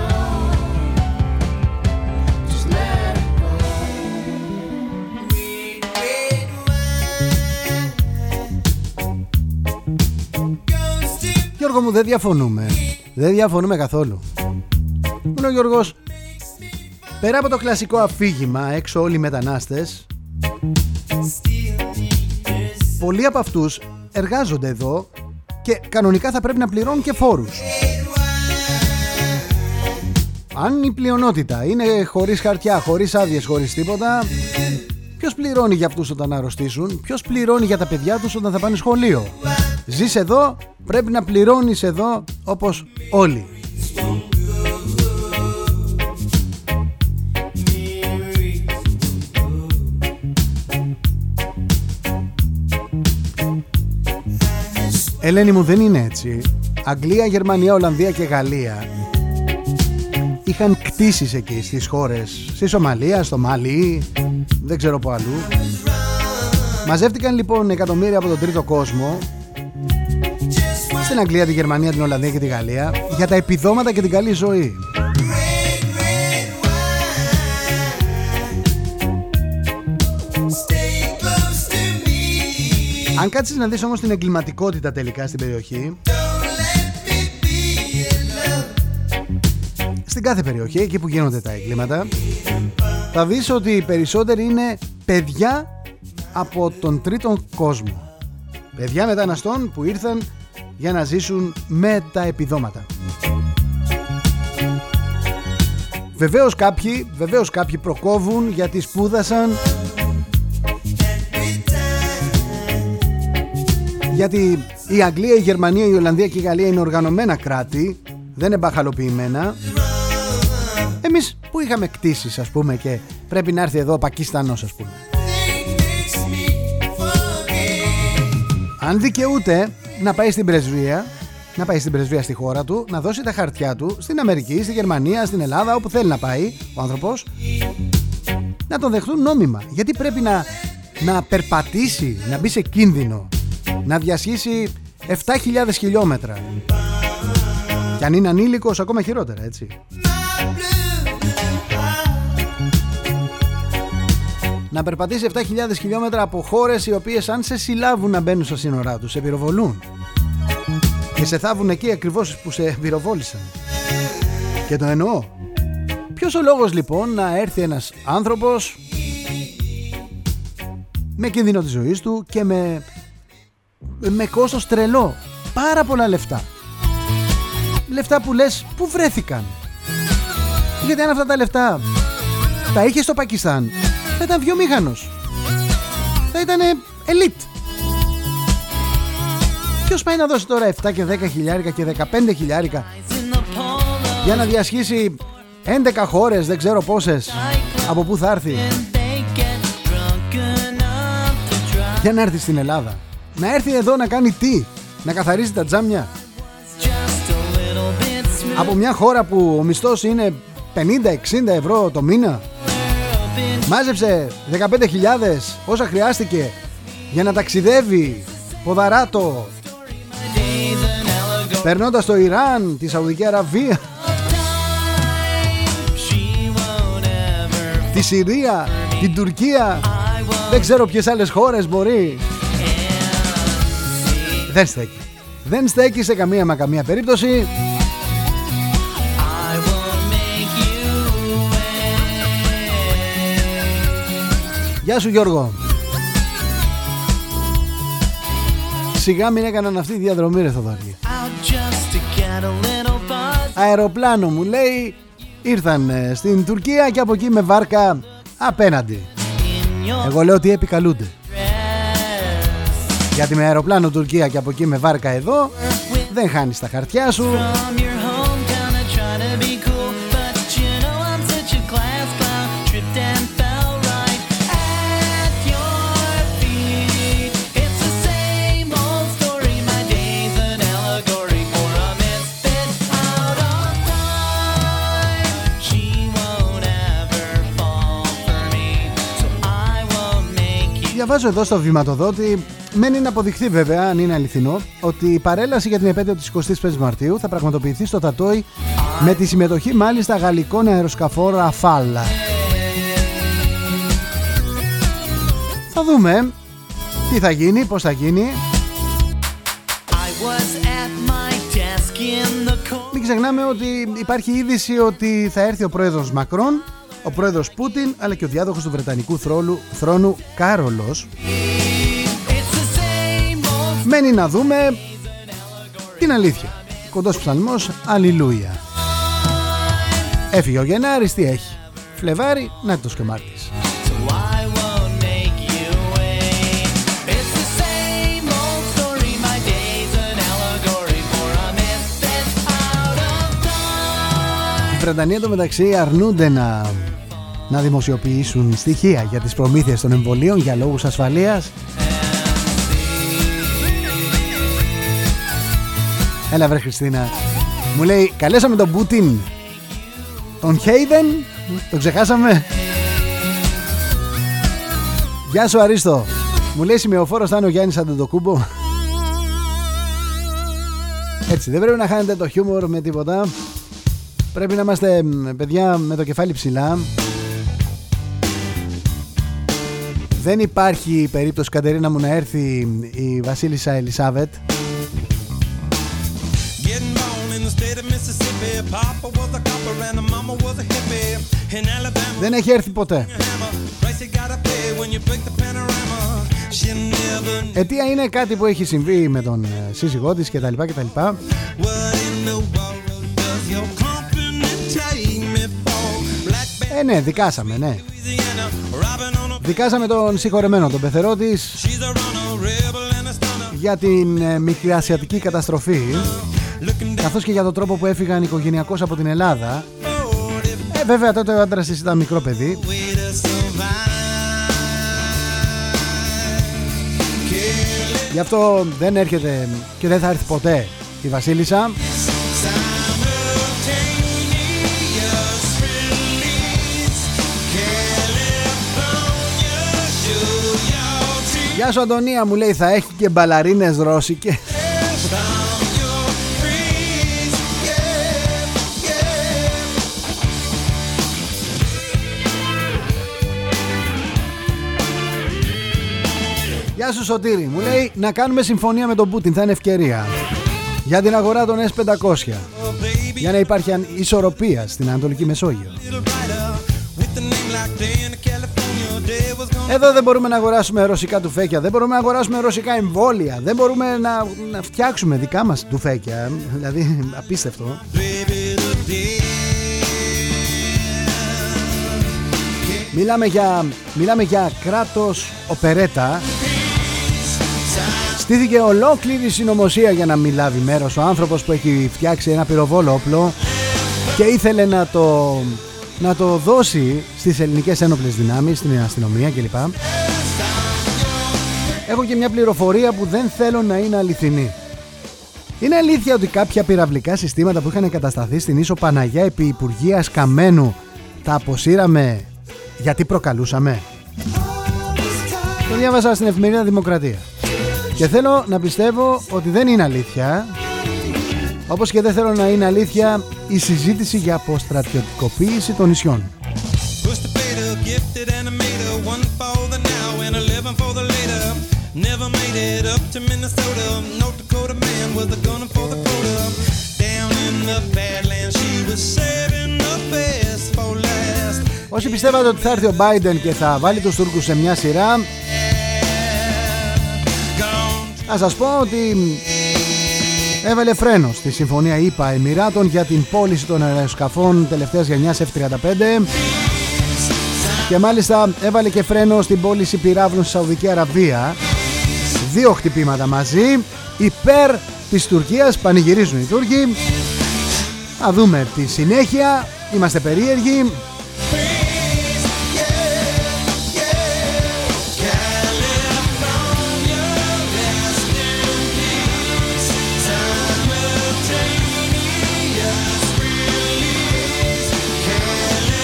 S2: Γιώργο μου δεν διαφωνούμε. Δεν διαφωνούμε καθόλου. Μου ο Γιώργος; Πέρα από το κλασικό αφήγημα έξω όλοι οι μετανάστες Πολλοί από αυτούς εργάζονται εδώ και κανονικά θα πρέπει να πληρώνουν και φόρους. Αν η πλειονότητα είναι χωρίς χαρτιά, χωρίς άδειες, χωρίς τίποτα Ποιος πληρώνει για αυτούς όταν αρρωστήσουν Ποιος πληρώνει για τα παιδιά τους όταν θα πάνε σχολείο; Ζεις εδώ, πρέπει να πληρώνεις εδώ όπως όλοι Ελένη μου δεν είναι έτσι. Αγγλία, Γερμανία, Ολλανδία και Γαλλία είχαν κτίσεις εκεί στις χώρες, στη Σομαλία, στο Μαλί, δεν ξέρω που αλλού. Μαζεύτηκαν λοιπόν εκατομμύρια από τον τρίτο κόσμο στην Αγγλία, τη Γερμανία, την Ολλανδία και τη Γαλλία για τα επιδόματα και την καλή ζωή. Αν κάτσεις να δεις όμως την εγκληματικότητα τελικά στην περιοχή Στην κάθε περιοχή, εκεί που γίνονται τα εγκλήματα Θα δεις ότι οι περισσότεροι είναι παιδιά από τον τρίτο κόσμο. Παιδιά μεταναστών που ήρθαν για να ζήσουν με τα επιδόματα. Βεβαίως κάποιοι, βεβαίως κάποιοι προκόβουν γιατί σπούδασαν Γιατί η Αγγλία, η Γερμανία, η Ολλανδία και η Γαλλία είναι οργανωμένα κράτη, δεν είναι μπαχαλοποιημένα. Εμείς που είχαμε κτίσεις ας πούμε και πρέπει να έρθει εδώ ο Πακιστανός ας πούμε. Αν δικαιούται να πάει στην πρεσβεία, να πάει στην πρεσβεία στη χώρα του, να δώσει τα χαρτιά του στην Αμερική, στη Γερμανία, στην Ελλάδα, όπου θέλει να πάει ο άνθρωπος, να τον δεχτούν νόμιμα. Γιατί πρέπει να να περπατήσει, να μπει σε κίνδυνο, να διασχίσει 7.000 χιλιόμετρα. Και αν είναι ανήλικος ακόμα χειρότερα έτσι. Να περπατήσει 7.000 χιλιόμετρα από χώρες οι οποίες αν σε συλλάβουν να μπαίνουν στα σύνορά τους, σε πυροβολούν. Και σε θάβουν εκεί ακριβώς που σε πυροβόλησαν. Και το εννοώ. Ποιος ο λόγος λοιπόν να έρθει ένας άνθρωπος με κίνδυνο της ζωής του και με, με κόστος τρελό. Πάρα πολλά λεφτά. Λεφτά που λες πού βρέθηκαν; Γιατί αν αυτά τα λεφτά τα είχες στο Πακιστάν θα ήταν βιομήχανος. Θα ήταν elite. Ποιος πάει να δώσει τώρα 7 και 10 χιλιάρικα και 15 χιλιάρικα για να διασχίσει 11 χώρες, δεν ξέρω πόσες, από πού θα έρθει; Για να έρθει στην Ελλάδα. Να έρθει εδώ να κάνει τι, να καθαρίσει τα τζάμια; Από μια χώρα που ο μισθός είναι 50-60 ευρώ το μήνα; Μάζεψε 15.000 όσα χρειάστηκε για να ταξιδεύει ποδαράτο περνώντας το Ιράν, τη Σαουδική Αραβία τη Συρία, την Τουρκία δεν ξέρω ποιες άλλες χώρες μπορεί δεν στέκει. Δεν στέκει σε καμία μα καμία περίπτωση. Γεια σου Γιώργο. Σιγά μην έκαναν αυτή τη διαδρομή ρε Θοδωρή. Αεροπλάνο μου λέει Ήρθαν στην Τουρκία και από εκεί με βάρκα απέναντι. Εγώ λέω ότι επικαλούνται Γιατί με αεροπλάνο Τουρκία και από εκεί με βάρκα εδώ Δεν χάνεις τα χαρτιά σου. Διαβάζω εδώ στο βηματοδότη, μένει να αποδειχθεί βέβαια, αν είναι αληθινό, ότι η παρέλαση για την επέτειο της 25 Μαρτίου θα πραγματοποιηθεί στο Τατόι με τη συμμετοχή μάλιστα γαλλικών αεροσκαφών Ραφάλα. Θα δούμε τι θα γίνει, πώς θα γίνει. Μην ξεχνάμε ότι υπάρχει είδηση ότι θα έρθει ο πρόεδρος Μακρόν ο πρόεδρος Πούτιν αλλά και ο διάδοχος του Βρετανικού θρόλου, θρόνου Κάρολος Μένει να δούμε την αλήθεια. Κοντός ψαλμός Αλληλούια. Έφυγε ο Γενάρης τι έχει. Φλεβάρι να το και Μάρτης Οι Βρετανοί το μεταξύ αρνούνται να να δημοσιοποιήσουν στοιχεία για τις προμήθειες των εμβολίων για λόγους ασφαλείας. Έλα βρε Χριστίνα. Μου λέει καλέσαμε τον Πούτιν. Τον Χέιδεν. Τον ξεχάσαμε; Γεια σου Αρίστο. Μου λέει σημειοφόρος θα είναι ο Γιάννης Αντετοκούμπο. Έτσι δεν πρέπει να χάνετε το χιούμορ με τίποτα. Πρέπει να είμαστε παιδιά με το κεφάλι ψηλά. Δεν υπάρχει περίπτωση Κατερίνα μου να έρθει η Βασίλισσα Ελισάβετ Δεν έχει έρθει ποτέ. Αιτία είναι κάτι που έχει συμβεί με τον ε, σύζυγό της κτλ. κτλ. Ε ναι δικάσαμε ναι. Δικάσαμε τον συγχωρεμένο, τον πεθερό της για την ε, μικρασιατική καταστροφή καθώς και για τον τρόπο που έφυγαν οικογενειακώς από την Ελλάδα ε, βέβαια τότε ο άντρας της ήταν μικρό παιδί. Γι' αυτό δεν έρχεται και δεν θα έρθει ποτέ η Βασίλισσα. Γεια σου Αντωνία μου λέει θα έχει και μπαλαρίνες ρώσικες Γεια σου Σωτήρη. Μου λέει να κάνουμε συμφωνία με τον Πούτιν θα είναι ευκαιρία για την αγορά των S500 για να υπάρχει ισορροπία στην Ανατολική Μεσόγειο. Εδώ δεν μπορούμε να αγοράσουμε ρωσικά τουφέκια, δεν μπορούμε να αγοράσουμε ρωσικά εμβόλια, δεν μπορούμε να, να φτιάξουμε δικά μας τουφέκια, δηλαδή απίστευτο. Μιλάμε για, μιλάμε για κράτος οπερέτα Στήθηκε ολόκληρη συνωμοσία για να μην λάβει μέρος ο άνθρωπος που έχει φτιάξει ένα πυροβόλο όπλο και ήθελε να το να το δώσει στις ελληνικές ένοπλες δυνάμεις, στην αστυνομία κλπ. Έχω και μια πληροφορία που δεν θέλω να είναι αληθινή. Είναι αλήθεια ότι κάποια πυραυλικά συστήματα που είχαν εγκατασταθεί στην ίσο Παναγιά επί Υπουργείας Καμένου τα αποσύραμε γιατί προκαλούσαμε. Το διάβασα στην εφημερίδα Δημοκρατία. Και θέλω να πιστεύω ότι δεν είναι αλήθεια. Όπως και δεν θέλω να είναι αλήθεια η συζήτηση για αποστρατιωτικοποίηση των νησιών. Όσοι πιστεύατε ότι θα έρθει ο Biden και θα βάλει τους Τούρκους σε μια σειρά Θα σας πω ότι έβαλε φρένο στη συμφωνία ΙΠΑ Εμμυράτων για την πώληση των αεροσκαφών τελευταίας γενιάς F-35. Και μάλιστα έβαλε και φρένο στην πώληση πυράβλων στη Σαουδική Αραβία. Δύο χτυπήματα μαζί υπέρ της Τουρκίας πανηγυρίζουν οι Τούρκοι. Θα δούμε τη συνέχεια. Είμαστε περίεργοι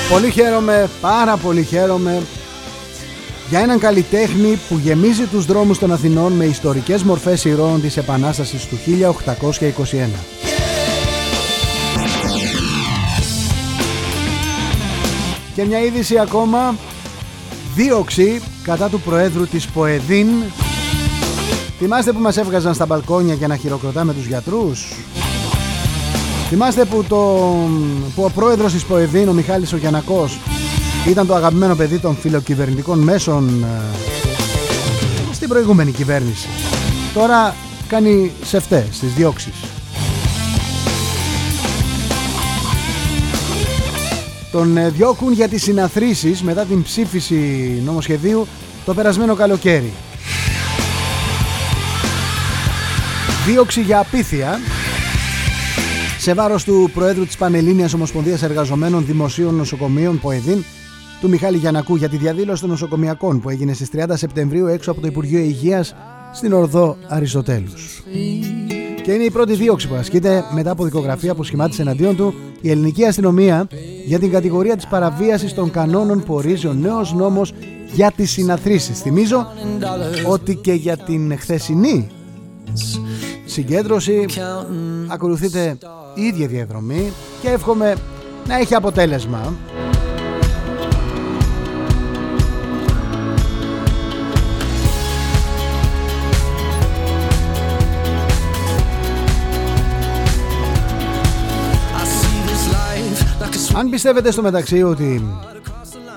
S2: Πολύ χαίρομαι, πάρα πολύ χαίρομαι για έναν καλλιτέχνη που γεμίζει τους δρόμους των Αθηνών με ιστορικές μορφές ηρώων της Επανάστασης του 1821. Και μια είδηση ακόμα Δίωξη κατά του Προέδρου της Ποεδίν Θυμάστε που μας έβγαζαν στα μπαλκόνια για να χειροκροτάμε τους γιατρούς; Θυμάστε που, το, που ο πρόεδρος της ΠΟΕΔΗΝ, ο Μιχάλης ο Γιανακός, ήταν το αγαπημένο παιδί των φιλοκυβερνητικών μέσων ε, στην προηγούμενη κυβέρνηση. Τώρα κάνει σεφτέ στις διώξεις. Τον ε, διώκουν για τις συναθρήσεις μετά την ψήφιση νομοσχεδίου το περασμένο καλοκαίρι. Δίωξη για απίθεια σε βάρος του Προέδρου της Πανελλήνιας Ομοσπονδίας Εργαζομένων Δημοσίων Νοσοκομείων ΠΟΕΔΗΝ του Μιχάλη Γιανακού για τη διαδήλωση των νοσοκομιακών που έγινε στις 30 Σεπτεμβρίου έξω από το Υπουργείο Υγείας στην Ορδό Αριστοτέλους. Και είναι η πρώτη δίωξη που ασκείται μετά από δικογραφία που σχημάτισε εναντίον του η ελληνική αστυνομία για την κατηγορία της παραβίασης των κανόνων που ορίζει ο νέος νόμος για τις συναθρήσεις. Θυμίζω ότι και για την χθεσινή συγκέντρωση ακολουθείτε η ίδια διαδρομή και εύχομαι να έχει αποτέλεσμα. Αν πιστεύετε στο μεταξύ ότι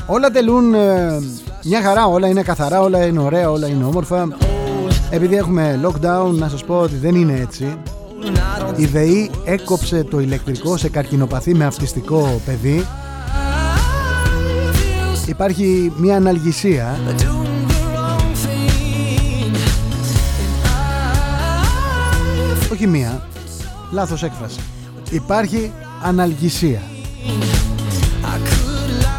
S2: όλα τελούν ε, μια χαρά, όλα είναι καθαρά, όλα είναι ωραία, όλα είναι όμορφα επειδή έχουμε lockdown να σας πω ότι δεν είναι έτσι. Η ΔΕΗ έκοψε το ηλεκτρικό σε καρκινοπαθή με αυτιστικό παιδί. Υπάρχει μια αναλγησία. Όχι μία. Λάθος έκφραση. Υπάρχει αναλγησία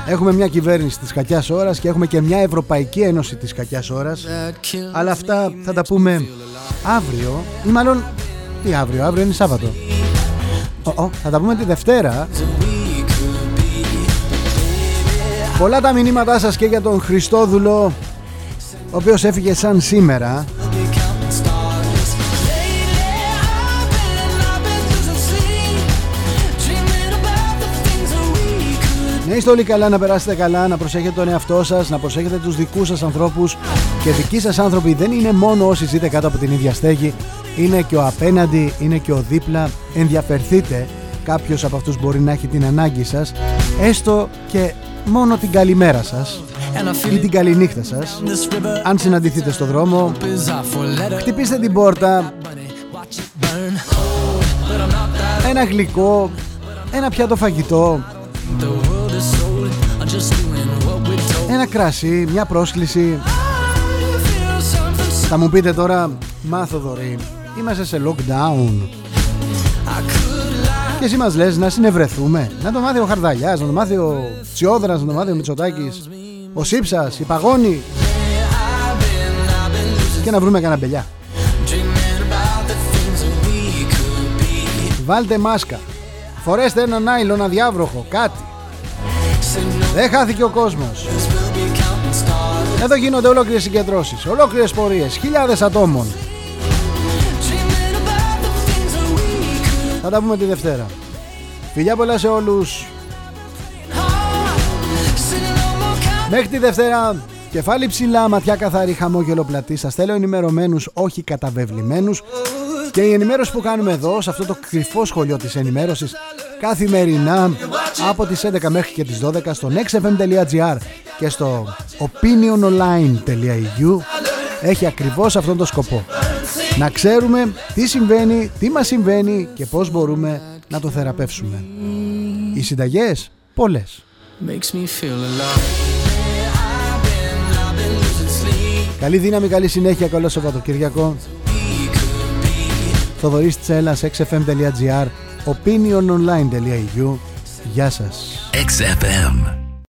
S2: Έχουμε μια κυβέρνηση της κακιάς ώρας και έχουμε και μια Ευρωπαϊκή Ένωση της κακιάς ώρας Αλλά αυτά θα τα πούμε αύριο ή μάλλον τι αύριο, αύριο είναι Σάββατο. Ο, θα τα πούμε τη Δευτέρα. Πολλά τα μηνύματά σας και για τον Χριστόδουλο ο οποίος έφυγε σαν σήμερα Να είστε όλοι καλά, να περάσετε καλά, να προσέχετε τον εαυτό σας, να προσέχετε τους δικούς σας ανθρώπους. Και δικοί σας άνθρωποι δεν είναι μόνο όσοι ζείτε κάτω από την ίδια στέγη, είναι και ο απέναντι, είναι και ο δίπλα. Ενδιαφερθείτε, κάποιος από αυτούς μπορεί να έχει την ανάγκη σας, έστω και μόνο την καλημέρα σας ή την καληνύχτα σας. Αν συναντηθείτε στο δρόμο, χτυπήστε την πόρτα, ένα γλυκό, ένα πιάτο φαγητό, ένα κράσι, μια πρόσκληση. Θα μου πείτε τώρα Μάθω δωρή Είμαστε σε lockdown. Και εσύ μας λες να συνευρεθούμε Να το μάθει ο Χαρδαλιάς Να το μάθει ο Τσιόδρας Να το μάθει ο Μητσοτάκης Ο Σύψας, η Παγόνη Και να βρούμε κανένα μπελιά. Βάλτε μάσκα. Φορέστε ένα νάιλον αδιάβροχο Κάτι. Δεν χάθηκε ο κόσμος Εδώ γίνονται ολόκληρες συγκεντρώσεις Ολόκληρες πορείες Χιλιάδες ατόμων Θα τα πούμε τη Δευτέρα Φιλιά πολλά σε όλους Μέχρι τη Δευτέρα Κεφάλι ψηλά, ματιά καθαρή, χαμόγελο πλατή. Σας θέλω ενημερωμένους, όχι καταβεβλημένους. Και η ενημέρωση που κάνουμε εδώ, σε αυτό το κρυφό σχολείο της ενημέρωσης, καθημερινά από τις 11 μέχρι και τις 12 στο nextfm.gr και στο opiniononline.eu έχει ακριβώς αυτόν τον σκοπό. Να ξέρουμε τι συμβαίνει, τι μας συμβαίνει και πώς μπορούμε να το θεραπεύσουμε. Οι συνταγές, πολλές. Καλή δύναμη, καλή συνέχεια, καλό Σαββατοκύριακο. Θοδωρής Τσέλας, xfm.gr opiniononline.eu Γεια σας. XFM